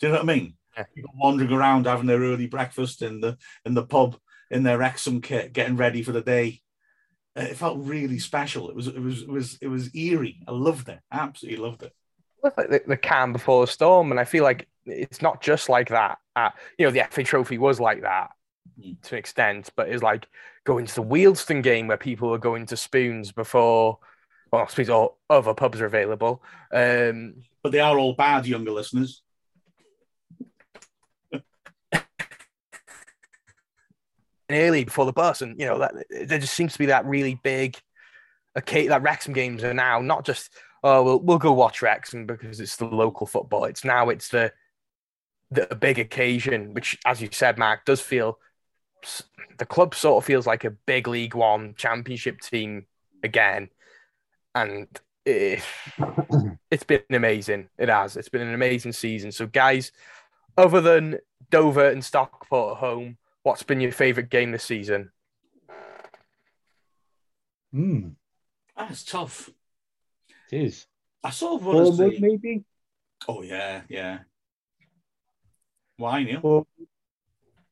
Do you know what I mean? Yeah. People wandering around having their early breakfast in the in the pub in their Wrexham kit, getting ready for the day it felt really special. It was it was it was it was eerie. I loved it. Absolutely loved it. It's like the, the calm before the storm, and I feel like it's not just like that. At, you know, the FA Trophy was like that mm. to an extent, but it's like going to the Wealdstone game where people are going to spoons before, well, spoons or other pubs are available. Um, but they are all bad, younger listeners. Early before the bus, and you know that there just seems to be that really big, okay, that Wrexham games are now not just oh we'll we'll go watch Wrexham because it's the local football. It's now it's the the big occasion, which as you said, Mark, does feel the club sort of feels like a big League One championship team again, and it, it's been amazing. It has. It's been an amazing season. So, guys, other than Dover and Stockport at home, What's been your favourite game this season? Hmm. That's tough. It is. I sort of want to say... maybe. Oh yeah, yeah. Why, Neil? Well,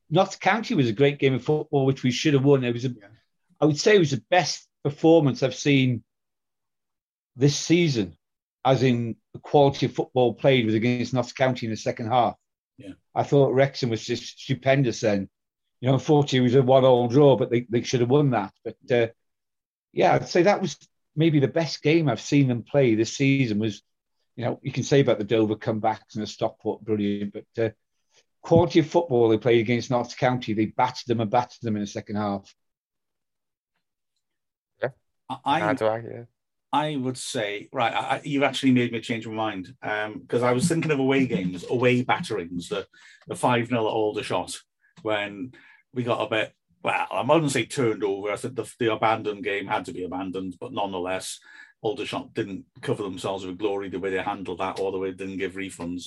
Notts County was a great game of football, which we should have won. It was a, yeah. I would say, it was the best performance I've seen this season, as in the quality of football played was against Notts County in the second half. Yeah, I thought Wrexham was just stupendous then you know, unfortunately, it was a one-all draw, but they, they should have won that. But uh, yeah, I'd say that was maybe the best game I've seen them play this season. Was you know, you can say about the Dover comebacks and the Stockport, brilliant, but uh, quality of football they played against Notts County, they battered them and battered them in the second half. Yeah, I, I, yeah. I would say, right, I, you've actually made me change my mind because um, I was thinking of away games, away batterings, the the five 0 at Aldershot when we got a bit, well, I wouldn't say turned over. I think the, the abandoned game had to be abandoned, but nonetheless, Aldershot didn't cover themselves with glory the way they handled that or the way they didn't give refunds.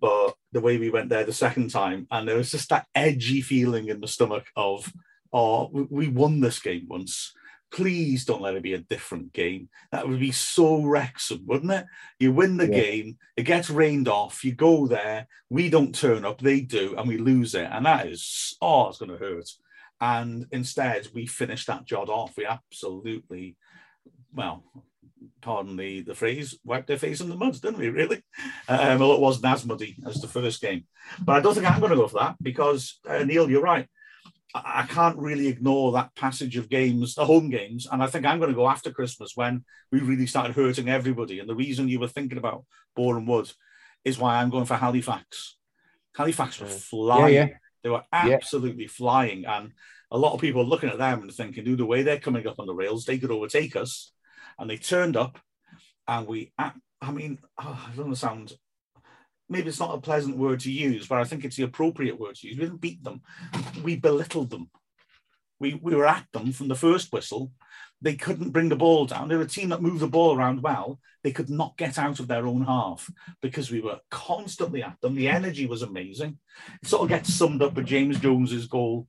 But the way we went there the second time, and there was just that edgy feeling in the stomach of, oh, we won this game once please don't let it be a different game. That would be so Wrexham, wouldn't it? You win the yeah. game, it gets rained off, you go there, we don't turn up, they do, and we lose it. And that is, oh, it's going to hurt. And instead, we finish that job off. We absolutely, well, pardon the, the phrase, wiped their face in the mud, didn't we, really? Um, well, it wasn't as muddy as the first game. But I don't think I'm going to go for that because, uh, Neil, you're right I can't really ignore that passage of games, the home games. And I think I'm going to go after Christmas when we really started hurting everybody. And the reason you were thinking about Boreham Wood is why I'm going for Halifax. Halifax were mm. flying. Yeah, yeah. They were absolutely yeah. flying. And a lot of people are looking at them and thinking, dude, the way they're coming up on the rails, they could overtake us. And they turned up and we, I mean, oh, I don't want to sound maybe it's not a pleasant word to use, but I think it's the appropriate word to use. We didn't beat them, we belittled them. We, we were at them from the first whistle. They couldn't bring the ball down. They were a team that moved the ball around well. They could not get out of their own half because we were constantly at them. The energy was amazing. It sort of gets summed up with James Jones's goal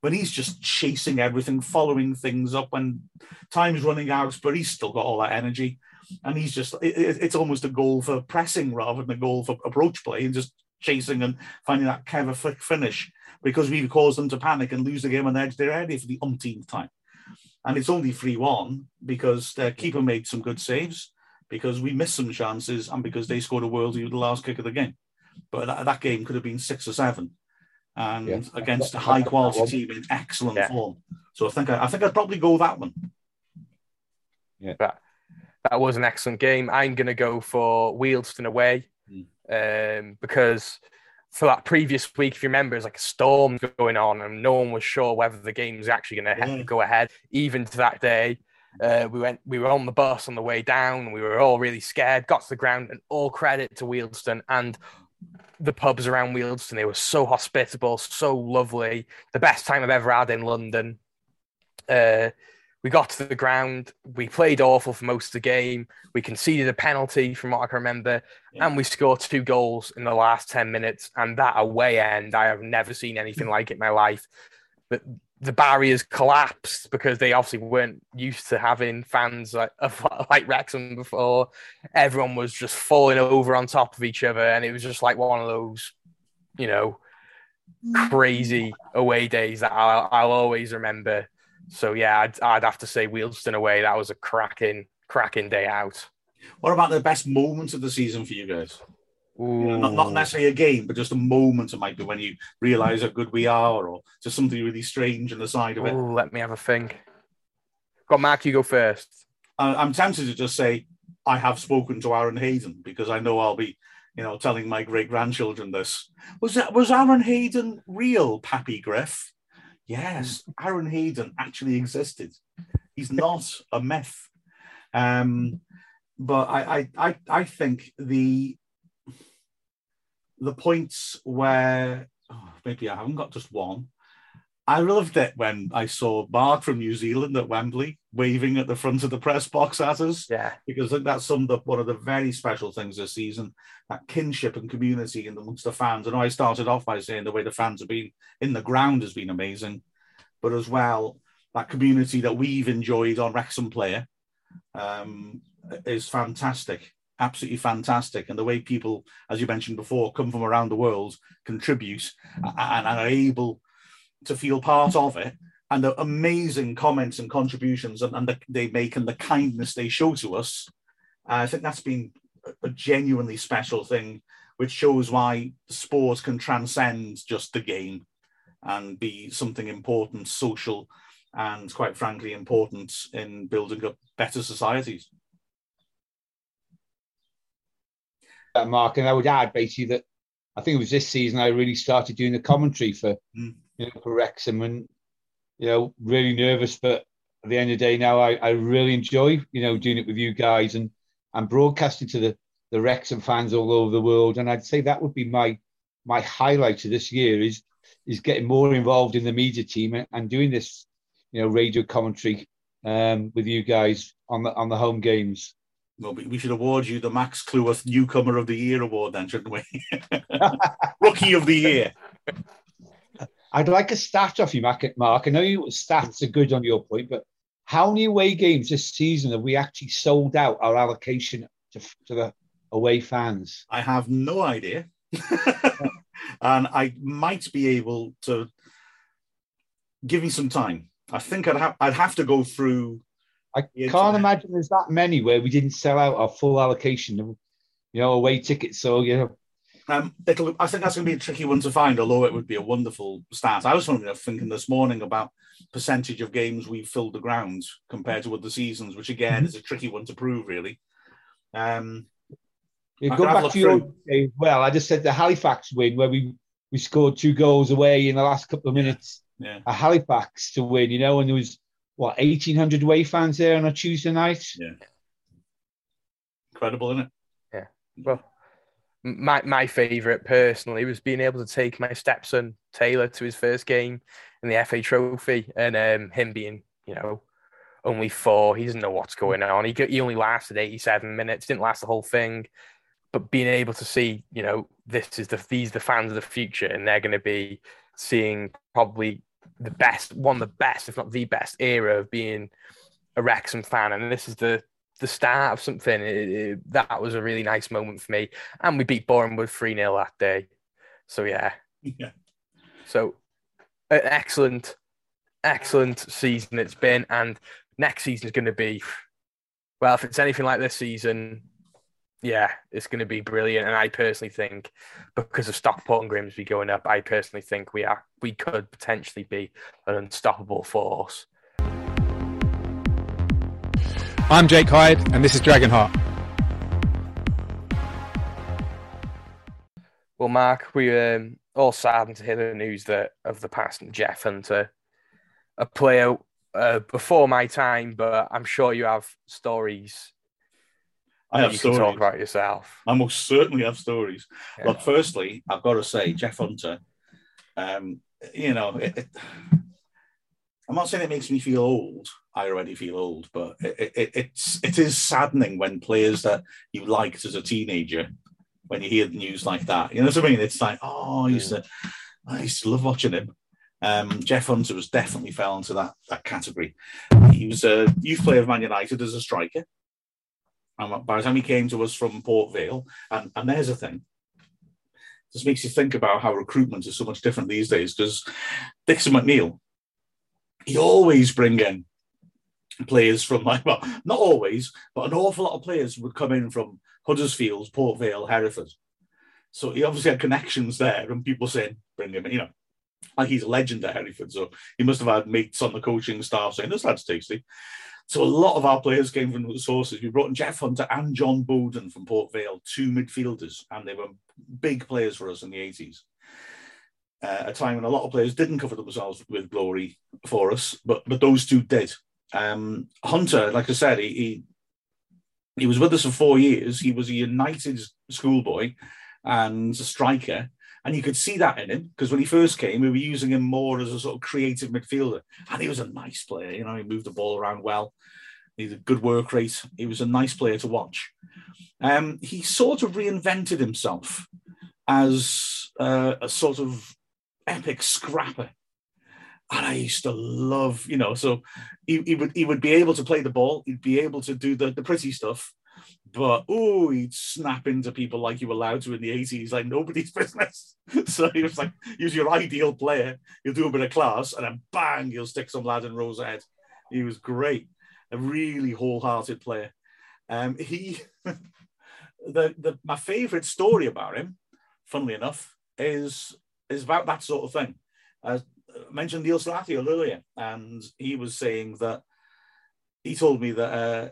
when he's just chasing everything, following things up when time's running out, but he's still got all that energy and he's just it, it's almost a goal for pressing rather than a goal for approach play and just chasing and finding that clever finish because we've caused them to panic and lose the game on the edge they're ready for the umpteenth time. And it's only 3 1 because their keeper made some good saves, because we missed some chances, and because they scored a worldie with the last kick of the game. But that, that game could have been six or seven, and yeah. against a high quality team in excellent yeah. form. So I think I, I think I'd probably go that one. Yeah. But that was an excellent game. I'm going to go for Wealdstone away um, because for that previous week, if you remember, there's like a storm going on and no one was sure whether the game was actually going to Yeah. go ahead. Even to that day, uh, we went, we were on the bus on the way down. We were all really scared. Got to the ground, and all credit to Wealdstone and the pubs around Wealdstone. They were so hospitable, so lovely. The best time I've ever had in London. Uh, we got to the ground. We played awful for most of the game. We conceded a penalty, from what I can remember, Yeah. and we scored two goals in the last ten minutes. And that away end, I have never seen anything mm. like it in my life. But the barriers collapsed because they obviously weren't used to having fans like like Wrexham before. Everyone was just falling over on top of each other, and it was just like one of those, you know, mm. crazy away days that I'll, I'll always remember. So yeah, I'd, I'd have to say Wealdstone away. That was a cracking, cracking day out. What about the best moments of the season for you guys? You know, not, not necessarily a game, but just a moment. It might be when you realise how good we are, or just something really strange on the side of it. Ooh, let me have a think. Got Mark, you go first. I'm tempted to just say I have spoken to Aaron Hayden because I know I'll be, you know, telling my great grandchildren this. Was that was Aaron Hayden real, Pappy Griff? Yes, Aaron Hayden actually existed. He's not a myth. Um, but I, I I I think the the points where oh, maybe I haven't got just one. I loved it when I saw Mark from New Zealand at Wembley waving at the front of the press box at us Yeah, because I think that summed up one of the very special things this season that kinship and community in amongst the fans. And I started off by saying the way the fans have been in the ground has been amazing, but as well, that community that we've enjoyed on Wrexham Player um, is fantastic. Absolutely fantastic. And the way people, as you mentioned before, come from around the world, contribute and, and are able to feel part of it and the amazing comments and contributions and, and the, they make and the kindness they show to us. I think that's been a- genuinely special thing, which shows why sport can transcend just the game and be something important, social, and quite frankly, important in building up better societies. that, Mark. And I would add basically that I think it was this season I really started doing the commentary for Mm. You know for Wrexham and you know really nervous, but at the end of the day now I, I really enjoy you know doing it with you guys and and broadcasting to the the Wrexham fans all over the world. And I'd say that would be my my highlight of this year is is getting more involved in the media team and, and doing this you know radio commentary um, with you guys on the on the home games. Well, we should award you the Max Cluworth Newcomer of the Year award, then, shouldn't we? Rookie of the Year. I'd like a stat off you, Mark. Mark. I know you stats are good on your point, but how many away games this season have we actually sold out our allocation to, to the away fans? I have no idea. and I might be able to give me some time. I think I'd have I'd have to go through I can't imagine there's that many where we didn't sell out our full allocation of, you know, away tickets. So you know, Um, it'll, I think that's going to be a tricky one to find, although it would be a wonderful stat. I was wondering, thinking this morning about percentage of games we filled the grounds compared to other seasons, which again is a tricky one to prove, really. Um, you go can have a back to your through. day as well. I just said the Halifax win where we we scored two goals away in the last couple of minutes. yeah, A Halifax to win, you know, and there was what eighteen hundred away fans there on a Tuesday night. Yeah, incredible, isn't it? Yeah. Well, my my favorite personally was being able to take my stepson Taylor to his first game in the FA Trophy, and um, him being you know only four, he doesn't know what's going on. He he only lasted eighty seven minutes, didn't last the whole thing, but being able to see you know this is the these are the fans of the future, and they're going to be seeing probably the best one of the best, if not the best era of being a Wrexham fan, and this is the the start of something. It- it- that was a really nice moment for me. And we beat Bournemouth 3 0 that day. So, yeah. Yeah. So, an excellent, excellent season it's been. And next season is going to be, well, if it's anything like this season, yeah, it's going to be brilliant. And I personally think, because of Stockport and Grimsby going up, I personally think we are we could potentially be an unstoppable force. I'm Jake Hyde, and this is Dragonheart. Well, Mark, we um, all saddened to hear the news that of the passing of Geoff Hunter, a player uh, before my time, but I'm sure you have stories. I have you stories. can talk about yourself. I most certainly have stories. Yeah. Look, firstly, I've got to say, Geoff Hunter, um, you know, it, it, I'm not saying it makes me feel old. I already feel old, but it, it, it's it is saddening when players that you liked as a teenager, when you hear the news like that, you know what I mean? It's like, oh, I used to, I used to love watching him. Um, Geoff Hunter was definitely fell into that that category. He was a youth player of Man United as a striker. And by the time he came to us from Port Vale, and, and there's a thing, just makes you think about how recruitment is so much different these days. Because Dixie McNeil, he always bring in players from like well, not always, but an awful lot of players would come in from Huddersfield, Port Vale, Hereford. So he obviously had connections there, and people saying, "Bring him," in," you know, like he's a legend at Hereford. So he must have had mates on the coaching staff saying, "This lad's tasty." So a lot of our players came from those sources. We brought in Geoff Hunter and John Bowden from Port Vale, two midfielders, and they were big players for us in the 80s. Uh, a time when a lot of players didn't cover themselves with glory for us, but but those two did. Um, Hunter, like I said, he, he he was with us for four years. He was a United schoolboy and a striker, and you could see that in him because when he first came, we were using him more as a sort of creative midfielder, and he was a nice player. You know, he moved the ball around well. He had a good work rate. He was a nice player to watch. Um, he sort of reinvented himself as uh, a sort of epic scrapper. And I used to love, you know, so he, he would he would be able to play the ball, he'd be able to do the, the pretty stuff, but oh, he'd snap into people like you were allowed to in the 80s, like nobody's business. So he was like, was your ideal player. You'll do a bit of class, and then bang, you'll stick some lad in Rosa head. He was great, a really wholehearted player. Um, he, the, the my favourite story about him, funnily enough, is is about that sort of thing. I mentioned Neil Salathiel earlier, and he was saying that he told me that uh,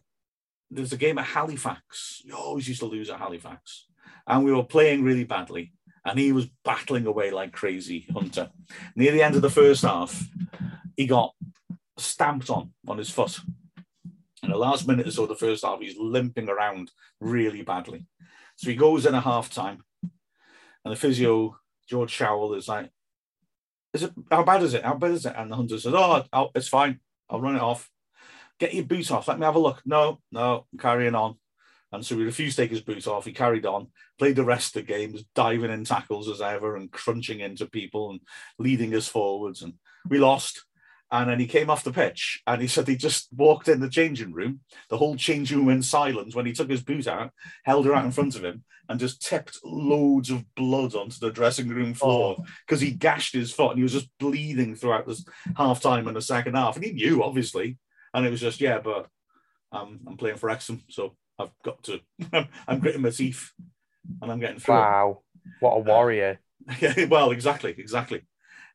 there was a game at Halifax. You always used to lose at Halifax, and we were playing really badly. And he was battling away like crazy, Hunter. Near the end of the first half, he got stamped on on his foot. In the last minute or so of the first half, he's limping around really badly. So he goes in a half time, and the physio, George Showell, is like, is it how bad is it? How bad is it? And the hunter says, Oh, I'll, it's fine. I'll run it off. Get your boot off. Let me have a look. No, no, I'm carrying on. And so he refused to take his boot off. He carried on, played the rest of the games, diving in tackles as ever and crunching into people and leading us forwards. And we lost. And then he came off the pitch and he said he just walked in the changing room. The whole changing room in silence when he took his boot out, held her out in front of him, and just tipped loads of blood onto the dressing room floor because he gashed his foot and he was just bleeding throughout this half time and the second half. And he knew, obviously. And it was just, yeah, but um, I'm playing for Wrexham, so I've got to, I'm gritting my teeth and I'm getting through. it. Wow, what a warrior! Yeah, well, exactly, exactly.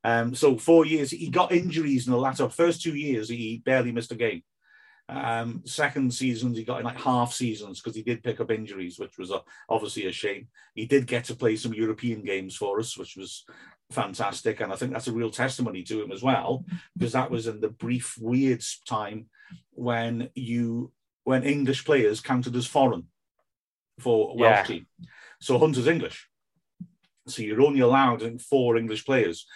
Um, so four years, he got injuries in the latter first two years. He barely missed a game. Um, second seasons, he got in like half seasons because he did pick up injuries, which was uh, obviously a shame. He did get to play some European games for us, which was fantastic, and I think that's a real testimony to him as well, because that was in the brief, weird time when you when English players counted as foreign for a Welsh Yeah. team. So Hunter's English. So you're only allowed in four English players.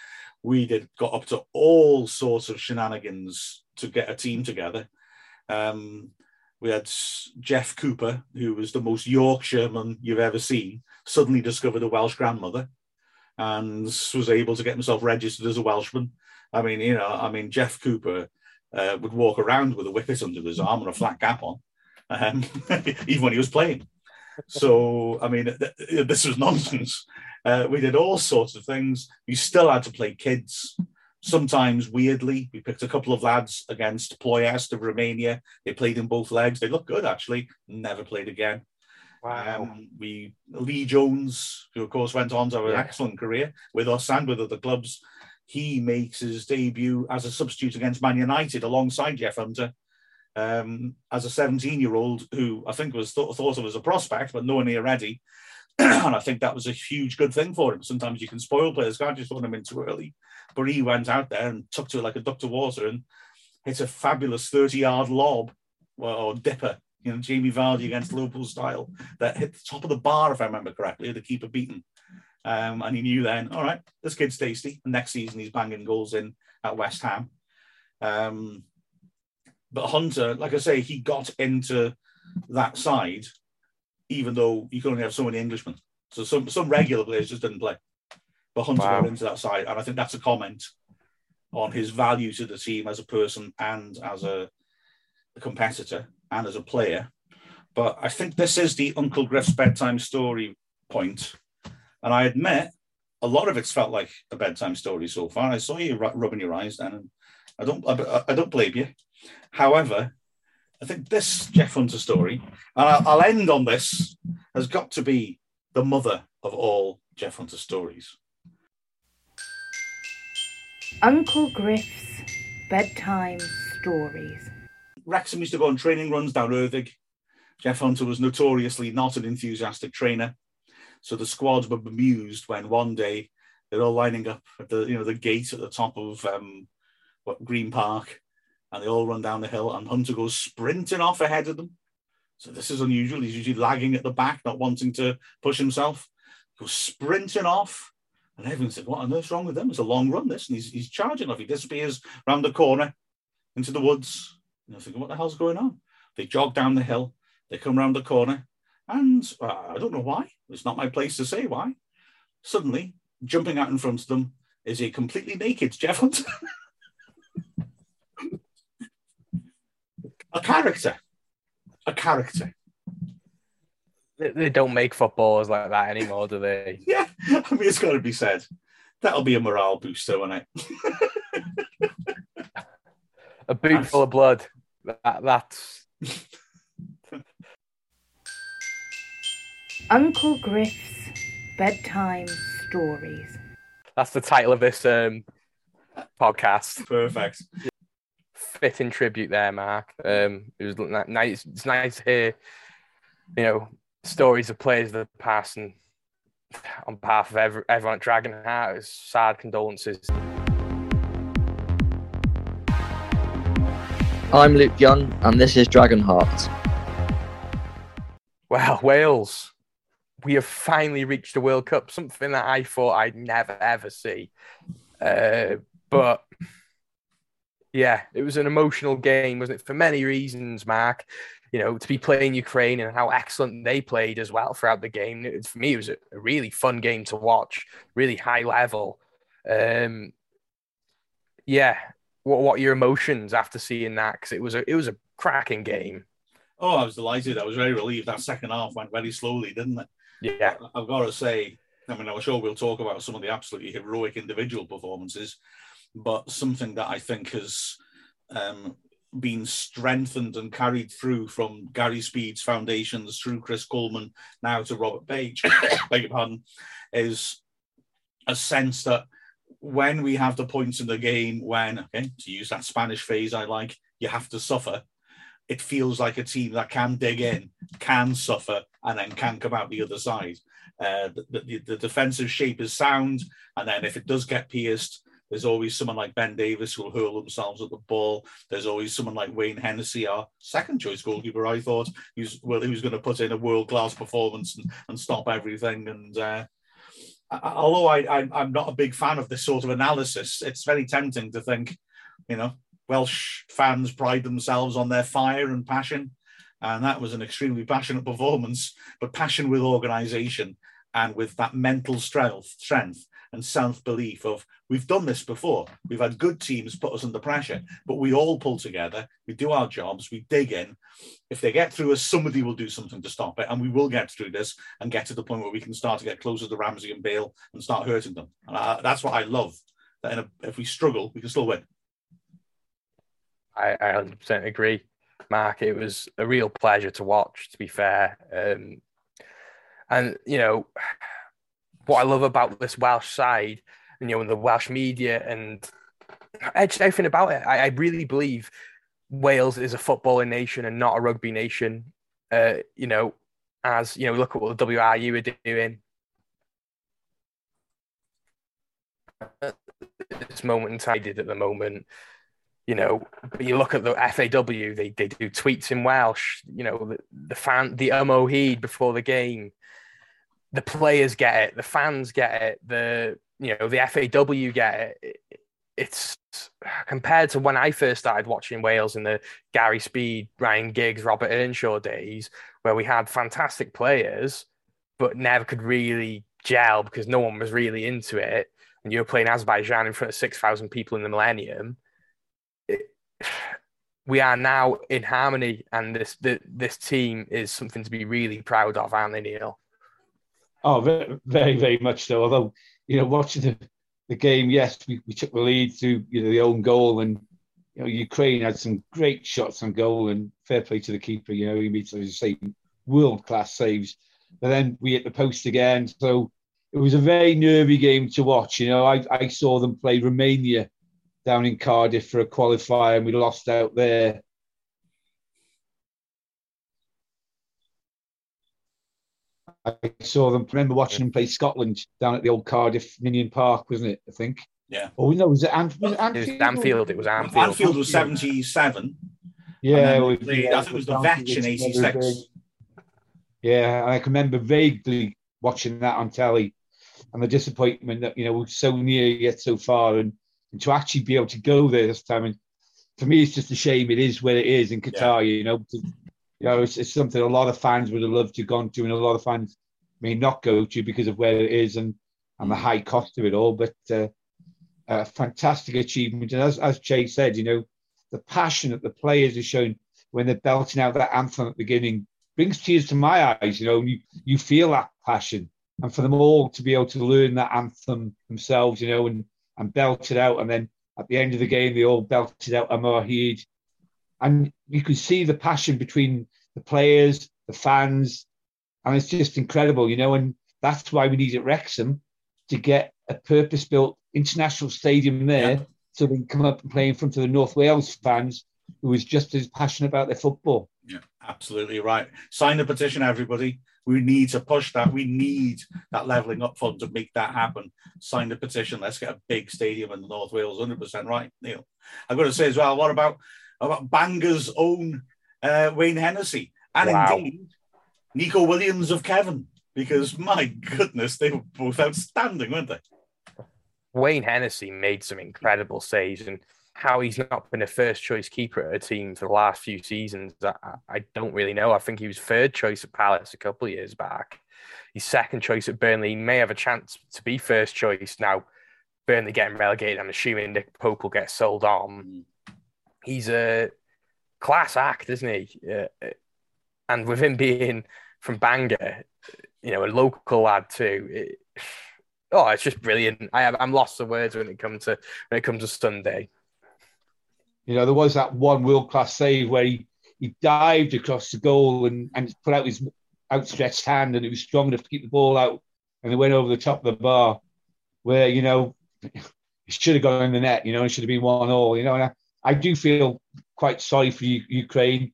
We did got up to all sorts of shenanigans to get a team together. Um, we had Jeff Cooper, who was the most Yorkshireman you've ever seen, suddenly discovered a Welsh grandmother and was able to get himself registered as a Welshman. I mean, you know, I mean, Jeff Cooper uh, would walk around with a wicket under his arm and a flat cap on, um, even when he was playing. So, I mean, th- th- this was nonsense. Uh, we did all sorts of things. We still had to play kids. Sometimes weirdly, we picked a couple of lads against Ploiest of Romania. They played in both legs. They looked good, actually. Never played again. Um, we Lee Jones, who of course went on to have an Yeah. excellent career with us and with other clubs. He makes his debut as a substitute against Man United alongside Geoff Hunter. um, as a 17 year old who I think was thought, thought of as a prospect, but nowhere near ready. and I think that was a huge good thing for him. Sometimes you can spoil players, can't you? Throw them in too early. But he went out there and took to it like a duck to water and hit a fabulous 30 yard lob or dipper, you know, Jamie Vardy against Liverpool style that hit the top of the bar, if I remember correctly, the keeper beaten. Um, and he knew then, all right, this kid's tasty. Next season, he's banging goals in at West Ham. Um, but Hunter, like I say, he got into that side, even though you can only have so many Englishmen. So some some regular players just didn't play. But Hunter Wow. got into that side, and I think that's a comment on his value to the team as a person and as a, a competitor and as a player. But I think this is the Uncle Griff's bedtime story point, and I admit a lot of it's felt like a bedtime story so far. I saw you ru- rubbing your eyes then, and I don't I, I don't blame you. However, I think this Geoff Hunter story, and I'll, I'll end on this, has got to be the mother of all Geoff Hunter stories. Uncle Griff's bedtime stories. Wrexham used to go on training runs down Erddig. Geoff Hunter was notoriously not an enthusiastic trainer, so the squads were bemused when one day they're all lining up at the you know the gate at the top of um, what Green Park, and they all run down the hill, and Hunter goes sprinting off ahead of them. So this is unusual. He's usually lagging at the back, not wanting to push himself. Goes sprinting off, and everyone said, "What on earth's wrong with them? It's a long run, this." And he's he's charging off. He disappears round the corner into the woods. And I'm thinking, what the hell's going on? They jog down the hill, they come round the corner, and uh, I don't know why. It's not my place to say why. Suddenly, jumping out in front of them is a completely naked Geoff Hunter. a character. A character. They, they don't make footballers like that anymore, do they? Yeah, I mean, it's got to be said. That'll be a morale booster, won't it? A boot full of blood. That, that's Uncle Griff's bedtime stories. that's the title of this um, podcast. Perfect. Fitting tribute there, Mark. Um, it was nice. It's nice to hear, you know, stories of players of the past, and on behalf of every, everyone at Dragon Heart, it's sad condolences. I'm Luke Young, and this is Dragonheart. Well, Wales, we have finally reached the World Cup, something that I thought I'd never ever see. Uh, but yeah, it was an emotional game, wasn't it? For many reasons, Mark. You know, to be playing Ukraine and how excellent they played as well throughout the game. It, for me, it was a, a really fun game to watch, really high level. Um, yeah, what what are your emotions after seeing that? Because it was a it was a cracking game. Oh, I was delighted. I was very relieved. That second half went very slowly, didn't it? Yeah, I've got to say, I mean, I'm sure we'll talk about some of the absolutely heroic individual performances, but something that I think has um, been strengthened and carried through from Gary Speed's foundations through Chris Coleman now to Robert Page, beg your pardon, is a sense that when we have the points in the game when, okay, to use that Spanish phrase I like, you have to suffer, it feels like a team that can dig in, can suffer, and then can come out the other side. Uh, the, the, the defensive shape is sound, and then if it does get pierced, there's always someone like Ben Davies who will hurl themselves at the ball. There's always someone like Wayne Hennessy, our second choice goalkeeper, I thought, who's well, going to put in a world class performance and, and stop everything. And uh, although I, I I'm not a big fan of this sort of analysis, it's very tempting to think, you know, Welsh fans pride themselves on their fire and passion, and that was an extremely passionate performance, but passion with organisation and with that mental strength, strength and self-belief of we've done this before. We've had good teams put us under pressure, but we all pull together. We do our jobs. We dig in. If they get through us, somebody will do something to stop it, and we will get through this and get to the point where we can start to get closer to Ramsey and Bale and start hurting them. And I, that's what I love. That a, if we struggle, we can still win. I, I 100% agree, Mark. It was a real pleasure to watch, to be fair. Um, and, you know, what I love about this Welsh side, you know, and the Welsh media and just everything about it, I, I really believe Wales is a footballing nation and not a rugby nation. Uh, you know, as you know, look at what the WRU are doing. At this moment in time, did at the moment, you know, but you look at the FAW, they, they do tweets in Welsh, you know, the, the fan, the Yma o Hyd before the game, the players get it, the fans get it, the, you know, the FAW get it. It's compared to when I first started watching Wales in the Gary Speed, Ryan Giggs, Robert Earnshaw days, where we had fantastic players, but never could really gel because no one was really into it. And you were playing Azerbaijan in front of 6,000 people in the Millennium. We are now in harmony, and this the, this team is something to be really proud of, aren't they, Neil? Oh, very, very, much so. Although, you know, watching the, the game, yes, we, we took the lead through you know the own goal, and you know Ukraine had some great shots on goal, and fair play to the keeper. You know, he made, as you say, world class saves. But then we hit the post again, so it was a very nervy game to watch. You know, I, I saw them play Romania down in Cardiff for a qualifier, and we lost out there. I saw them. Remember watching them play Scotland down at the old Cardiff Ninian Park, wasn't it? I think. Yeah. Oh no, was it, Anf- was it It was Anfield. It was Anfield. Anfield was 77. Yeah, And then we- they played- yeah, I think it was the Vetch in 86. Yeah, I can remember vaguely watching that on telly, and the disappointment that you know we're so near yet so far, and, and to actually be able to go there this time. And for me, it's just a shame it is where it is in Qatar. You know, to, you know, it's, it's something a lot of fans would have loved to have gone to, and a lot of fans may not go to because of where it is and and the high cost of it all. But uh, a fantastic achievement, and as as Jay said, you know, the passion that the players are showing when they're belting out that anthem at the beginning brings tears to my eyes. You know, you you feel that passion, and for them all to be able to learn that anthem themselves, you know, and and belt it out, and then at the end of the game they all belted out Yma o Hyd, and you can see the passion between the players, the fans, and it's just incredible, you know, and that's why we need at Wrexham to get a purpose-built international stadium there, so they can come up and play in front of the North Wales fans who is just as passionate about their football. Yeah, absolutely right. Sign the petition, everybody. We need to push that. We need that levelling up fund to make that happen. Sign the petition. Let's get a big stadium in North Wales. 100% right, Neil. I've got to say as well, what about, about Bangor's own uh, Wayne Hennessy? And Wow. indeed, Neco Williams of Kevin. Because my goodness, they were both outstanding, weren't they? Wayne Hennessy made some incredible saves, and how he's not been a first choice keeper at a team for the last few seasons, I, I don't really know. I think he was third choice at Palace a couple of years back. He's second choice at Burnley. He may have a chance to be first choice now. Burnley getting relegated. I'm assuming Nick Pope will get sold on. He's a class act, isn't he? Uh, and with him being from Bangor, you know, a local lad too. It, oh, it's just brilliant. I have, I'm lost for words when it comes to when it comes to Sunday. You know, there was that one world class save where he, he dived across the goal and, and put out his outstretched hand and it was strong enough to keep the ball out and it went over the top of the bar where, you know, it should have gone in the net, you know, it should have been one all, you know. And I, I do feel quite sorry for Ukraine,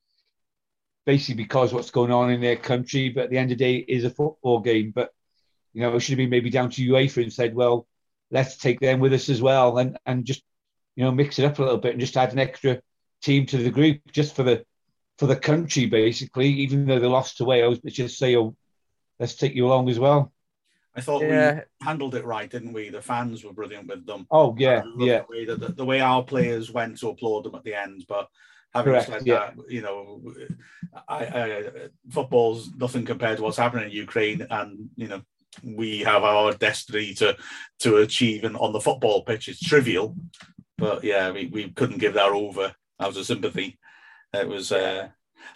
basically because what's going on in their country. But at the end of the day, it is a football game. But, you know, it should have been maybe down to UEFA and said, well, let's take them with us as well and, and just you know, mix it up a little bit and just add an extra team to the group just for the for the country, basically. Even though they lost to Wales, but just say, "Oh, let's take you along as well." I thought Yeah. we handled it right, didn't we? The fans were brilliant with them. Oh yeah, yeah, The way, that, the, the way our players went to applaud them at the end, but having Correct, said yeah. that, you know, I, I, football's nothing compared to what's happening in Ukraine, and you know, we have our destiny to to achieve and on the football pitch. It's trivial, but yeah, we, we couldn't give that over out of sympathy. It was. Uh,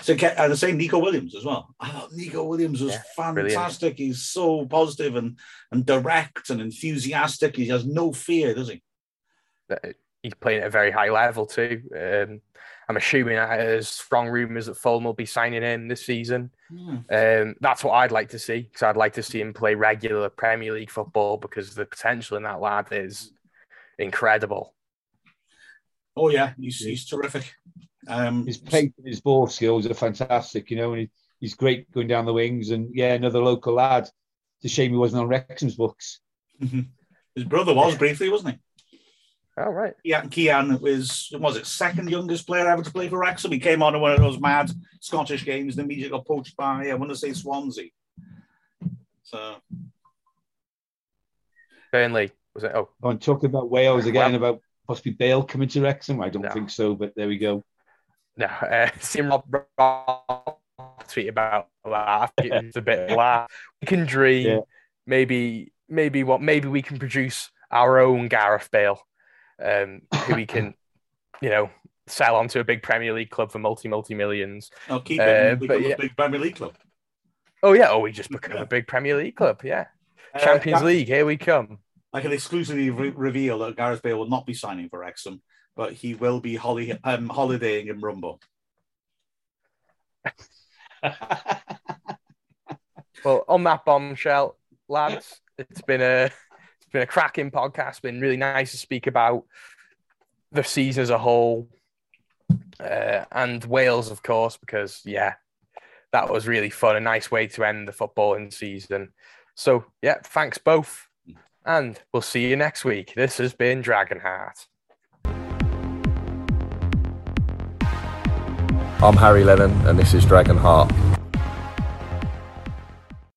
so, and the same Neco Williams as well. I thought Neco Williams was Yeah, brilliant. fantastic. He's so positive and and direct and enthusiastic. He has no fear, does he? he's playing at a very high level too. Um, I'm assuming there's strong rumours that Fulham will be signing him this season. Um, that's what I'd like to see because I'd like to see him play regular Premier League football because the potential in that lad is incredible. Oh yeah, he's, he's terrific. Um, his pace and his ball skills are fantastic, you know, and he, he's great going down the wings. And yeah, another local lad. It's a shame he wasn't on Wrexham's books. his brother was briefly, wasn't he? Oh, right. Yeah, Kian was was it second youngest player ever to play for Wrexham. He came on in one of those mad Scottish games and immediately got poached by I want to say Swansea. So Burnley was it? Oh, I'm talking about Wales again about possibly Bale coming to Wrexham. I don't No. think so, but there we go. No. Uh, seen Rob, Rob tweet about that. I think it's a bit of laugh. We can dream. Yeah. Maybe, maybe what? Maybe we can produce our own Gareth Bale, um, who we can, you know, sell onto a big Premier League club for multi multi millions. I'll keep Uh, it. but Become yeah. a big Premier League club. Oh yeah. Oh, we just become Yeah. a big Premier League club. Yeah. Uh, Champions League. Here we come. I can exclusively re- reveal that Gareth Bale will not be signing for Wrexham, but he will be holly- um, holidaying in Rumble. Well, on that bombshell, lads, it's been a it's been a cracking podcast. Been really nice to speak about the season as a whole, uh, and Wales, of course, because yeah, that was really fun. A nice way to end the footballing season. So yeah, thanks both, and we'll see you next week. This has been Dragonheart. I'm Harry Lennon, and this is Dragon Heart.